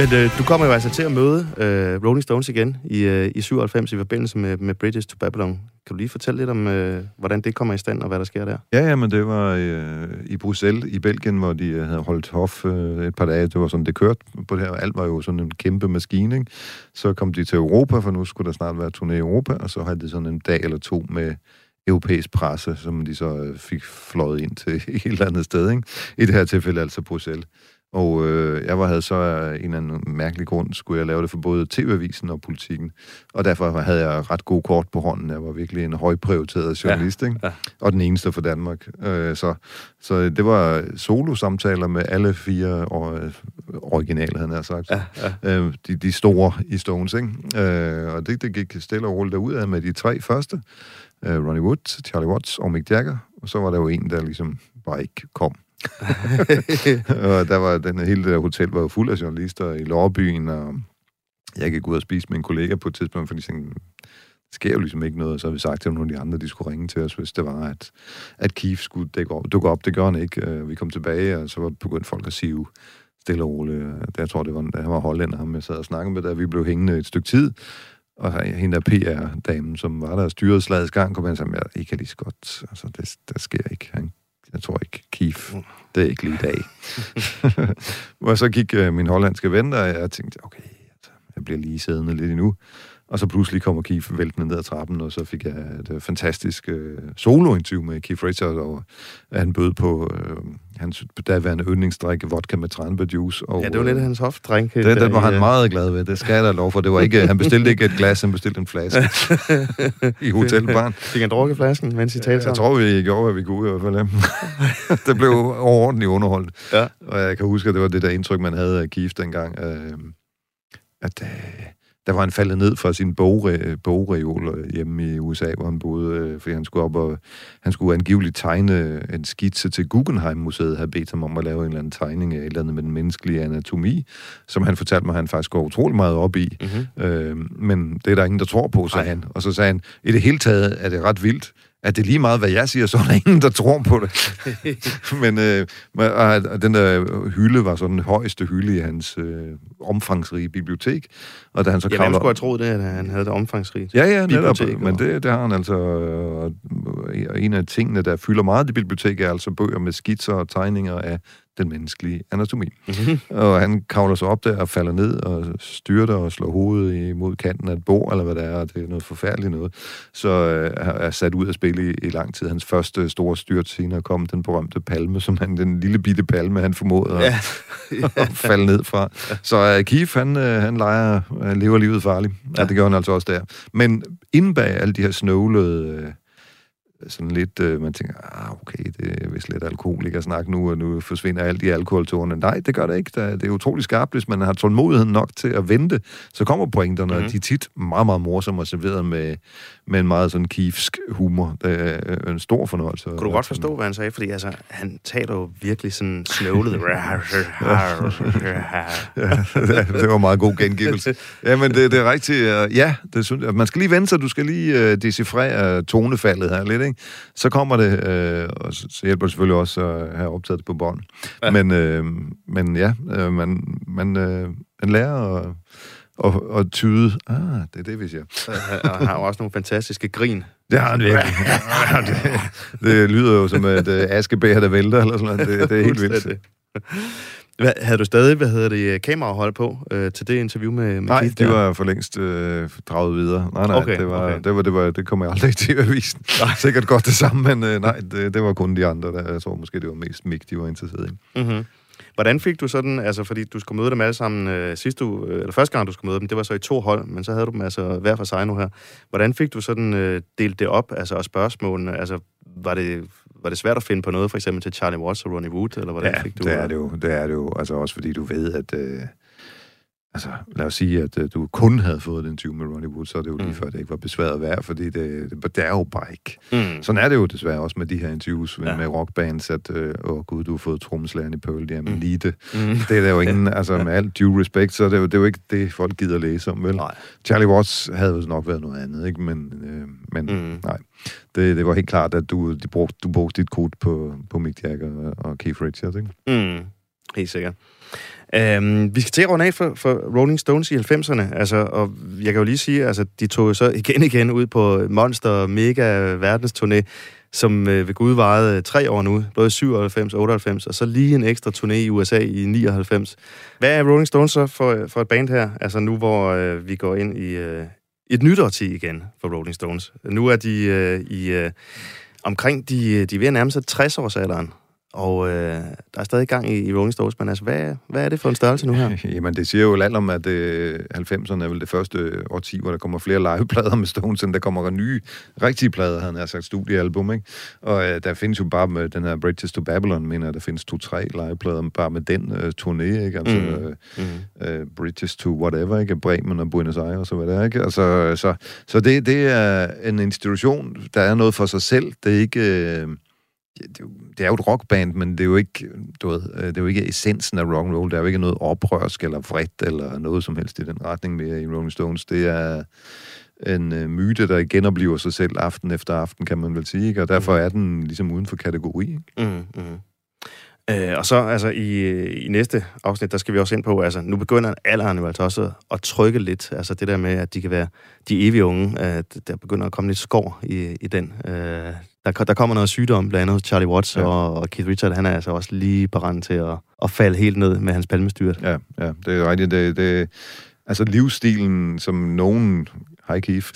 Men øh, du kommer jo altså til at møde øh, Rolling Stones igen i, øh, i 97 i forbindelse med, med Bridges to Babylon. Kan du lige fortælle lidt om, øh, hvordan det kommer i stand, og hvad der sker der? Ja, ja, men det var øh, i Bruxelles i Belgien, hvor de øh, havde holdt hof øh, et par dage. Det var sådan, det kørte på det her. Alt var jo sådan en kæmpe maskine, ikke? Så kom de til Europa, for nu skulle der snart være turné i Europa, og så havde de sådan en dag eller to med europæisk presse, som de så øh, fik fløjet ind til et eller andet sted, ikke? I det her tilfælde altså Bruxelles. Og øh, jeg var, havde så af en eller anden mærkelig grund, skulle jeg lave det for både TV-avisen og politikken. Og derfor havde jeg ret god kort på hånden. Jeg var virkelig en højprioriteret journalist, ja, ikke? ja. og den eneste for Danmark. Øh, så, så det var solo-samtaler med alle fire or, originale, havde jeg sagt. Ja, ja. Øh, de, de store i Stones, ikke? Øh, og det, det gik stille og roligt derud af med de tre første. Øh, Ronnie Wood, Charlie Watts og Mick Jagger. Og så var der jo en, der ligesom bare ikke kom. og der var den, hele det der hotel var jo fuld af journalister i Lårbyen, og jeg gik ud og spise med en kollega på et tidspunkt, fordi jeg tænkte, der sker jo ligesom ikke noget, og så har vi sagt til nogle af de andre, de skulle ringe til os, hvis det var, at, at Keith skulle dække op. dukke op. Det gør han ikke. Øh, Vi kom tilbage, og så var begyndt folk at sige stille og roligt. Jeg tror, det var, han var hollænder, ham jeg sad og snakkede med, da vi blev hængende et stykke tid. Og hende der PR-damen, som var der og styrede slagets gang, kom hen sammen sagde, jeg I kan lige så godt, altså det, der sker ikke. Han, jeg tror ikke, Keith, det er ikke lige i dag. og så gik øh, min hollandske ven der, og jeg tænkte, okay, altså, jeg bliver lige siddende lidt endnu. Og så pludselig kommer Keith væltende ned ad trappen, og så fik jeg et øh, fantastisk øh, solointerview med Keith Richards, og han bød på øh, hans daværende yndlingsdrik, vodka med tranbærjuice. Og, Ja, det var lidt af hans hofdrink. den, den var han meget glad ved, det skal jeg da lov for. Det var ikke, han bestilte ikke et glas, han bestilte en flaske i hotelbaren. Fik han drukket flasken, mens I talte Jeg tror, vi gjorde, hvad vi kunne i hvert fald. ja. det blev overordentligt underholdt. Ja. Og jeg kan huske, at det var det der indtryk, man havde af Keith dengang, øh, at øh, der var han faldet ned fra sin bogre, bogreol øh, hjemme i USA, hvor han boede, øh, fordi han skulle op og han skulle angiveligt tegne en skitse til Guggenheim-museet, havde bedt ham om at lave en eller anden tegning af et eller andet med den menneskelige anatomi, som han fortalte mig, at han faktisk går utrolig meget op i. Mm-hmm. Øh, men det er der ingen, der tror på, sagde Nej. han. Og så sagde han, i det hele taget er det ret vildt, at det er lige meget, hvad jeg siger, så er der ingen, der tror på det. men øh, og, og den der hylde var sådan den højeste hylde i hans øh, omfangsrige bibliotek. Og da han så Ja, kravler skulle have troet det, at han havde det omfangsrigt? Ja, ja, netop. bibliotek, Men og- det, det har han altså. Og og en af tingene, der fylder meget i biblioteket, er altså bøger med skitser og tegninger af den menneskelige anatomi. Mm-hmm. Og han kravler sig op der og falder ned og styrter og slår hovedet imod kanten af et bord, eller hvad det er, og det er noget forfærdeligt noget. Så øh, er sat ud at spille i, i lang tid. Hans første store styrt senere kom den berømte palme, som han, den lille bitte palme, han formåede at, Ja. at falde ned fra. Så uh, Keith, han, uh, han leger, uh, lever livet farligt. Ja. Ja. det gør han altså også der. Men inde bag alle de her snøvlede, uh, sådan lidt, uh, man tænker, ah, okay, det er vist lidt alkoholikersnak nu, og nu forsvinder alt de alkoholtårne. Nej, det gør det ikke. Det er utrolig skarpt, hvis man har tålmodighed nok til at vente, så kommer pointerne. Mhm. og de er tit meget, meget morsomme og serveret med, med en meget sådan kiefsk humor. Det er øh, en stor fornøjelse. Kunne du godt forstå, hvad han sagde? Fordi altså, han taler jo virkelig sådan snøvlet. ja, det var en meget god gengivelse. Ja, men det, det er rigtigt. øh, Ja, det synes jeg. Man skal lige vente sig, du skal lige uh, decifrere tonefaldet her lidt, ikke? Så kommer det, uh, og så, hjælper det selvfølgelig også at have optaget det på bånd. Ja. Men, uh, men ja, uh, man, man, uh, man lærer at, at, at tyde. Ah, det er det, vi siger. og han har jo også nogle fantastiske grin. Det har han virkelig. Ja, det, det lyder jo som et uh, askebær, der vælter, eller sådan noget. Det, det er helt vildt. Hvad, havde du stadig, hvad hedder det, kamerahold på øh, til det interview med, med Nej, Keith de der? var for længst øh, draget videre. Nej, nej, Okay, det, var, okay. det, var, det, var, det kom jeg aldrig til at vise. Sikkert godt det samme, men øh, nej, det, det var kun de andre, der, jeg tror måske, det var mest Mick, de var interesseret i. Mm-hmm. Hvordan fik du sådan, altså fordi du skulle møde dem alle sammen øh, sidste uge, øh, eller første gang du skulle møde dem, det var så i to hold, men så havde du dem altså hver for sig nu her. Hvordan fik du sådan øh, delt det op, altså og spørgsmålene, altså var det, var det svært at finde på noget, for eksempel til Charlie Watts og Ronnie Wood, eller hvordan Ja, fik du det er det jo. Det er det jo. Altså også fordi du ved, at... Øh, altså, lad os sige, at øh, du kun havde fået den 20 med Ronnie Wood, så er det jo lige Mm. før, det ikke var besværet værd, fordi det, det, det er jo bare ikke. Mm. Sådan er det jo desværre også med de her interviews ja. Med rockbands, at øh, åh gud, du har fået trommeslæren i Pearl Jam, mm. Lige det. Mm. Det er der jo ingen, altså med alt due respect, så er det jo, det er jo ikke det, folk gider læse om, vel? Nej. Charlie Watts havde jo nok været noget andet, ikke? Men, øh, men mm. Nej. Det, det var helt klart, at du, de brugte, du brugte dit kort på, på Mick Jagger og, og Keith Richards, ikke? Mm. Helt sikkert. Øhm, vi skal til at runde af for, for Rolling Stones i 90'erne, altså, og jeg kan jo lige sige, altså, de tog så igen igen ud på Monster Mega verdensturné, som øh, ved Gud varede øh, tre år nu, både 97 og 98, og så lige en ekstra turné i USA i 99. Hvad er Rolling Stones så for, for et band her, altså nu hvor øh, vi går ind i øh, et nyt årti igen for Rolling Stones? Nu er de øh, i øh, omkring, de, de er ved at nærme sig 60-årsalderen, og øh, der er stadig gang i, i Rolling Stones, men altså, hvad, hvad er det for en størrelse nu her? Jamen, det siger jo alt om, at øh, 90'erne er vel det første årti, hvor der kommer flere liveplader med Stones, end der kommer nye, rigtige plader, han har sagt, studiealbum, ikke? Og øh, der findes jo bare med den her Bridges to Babylon, mener jeg, der findes to-tre liveplader bare med den øh, turné, ikke? Altså, Mm. øh, Mm. øh, Bridges to whatever, ikke? Bremen og Buenos Aires og hvad det er, ikke? Altså, så, så det, det er en institution, der er noget for sig selv. Det er ikke... Øh, det, er jo- det er jo et rockband, men det er jo ikke, du ved, øh, det er jo ikke essensen af rock and roll. Der er jo ikke noget oprørsk eller vredt eller noget som helst i den retning mere i Rolling Stones. Det er en øh, myte, der genoplever sig selv aften efter aften, kan man vel sige, ikke? og derfor er den ligesom uden for kategori. Ikke? Mm, mm. Øh, og så altså i, i næste afsnit, der skal vi også ind på, altså nu begynder alderen jo altså også at trykke lidt, altså det der med, at de kan være de evige unge, at der begynder at komme lidt skår i, i den. Øh, der, der kommer noget sygdom, blandt andet Charlie Watts, ja. Og, og Keith Richards, han er altså også lige parat til at, at falde helt ned med hans palmestyrt. Ja, ja, det er rigtigt. Det, det, altså livsstilen, som nogen, hej Keith,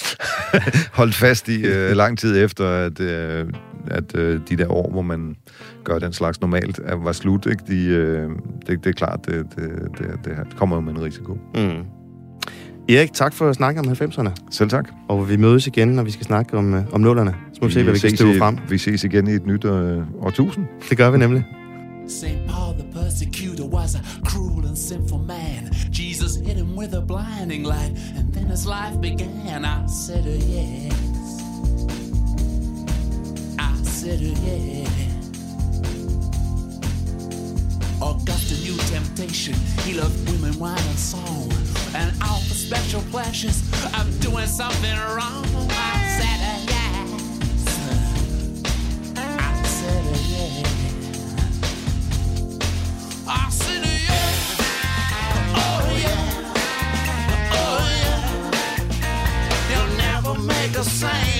holdt fast i øh, lang tid efter, at, øh, at øh, de der år, hvor man gør den slags normalt, er, var slut. Ikke? De, øh, det, det er klart, det, det, det, det kommer jo med en risiko. Mm. Erik, tak for at snakke om 90'erne, Selv tak. og vi mødes igen, når vi skal snakke om, øh, om nullerne. Så må vi se, hvad vi kan ses støve i- frem. Vi ses igen i et nyt øh, årtusind. Det gør vi nemlig. St. Paul the persecutor was a cruel and sinful man. Jesus hit him with a blinding light, and then his life began. I said, uh, yes. I said, uh, yeah. Augustine knew temptation. He loved women, wine, and song. And all for special pleasures of doing something wrong. I same.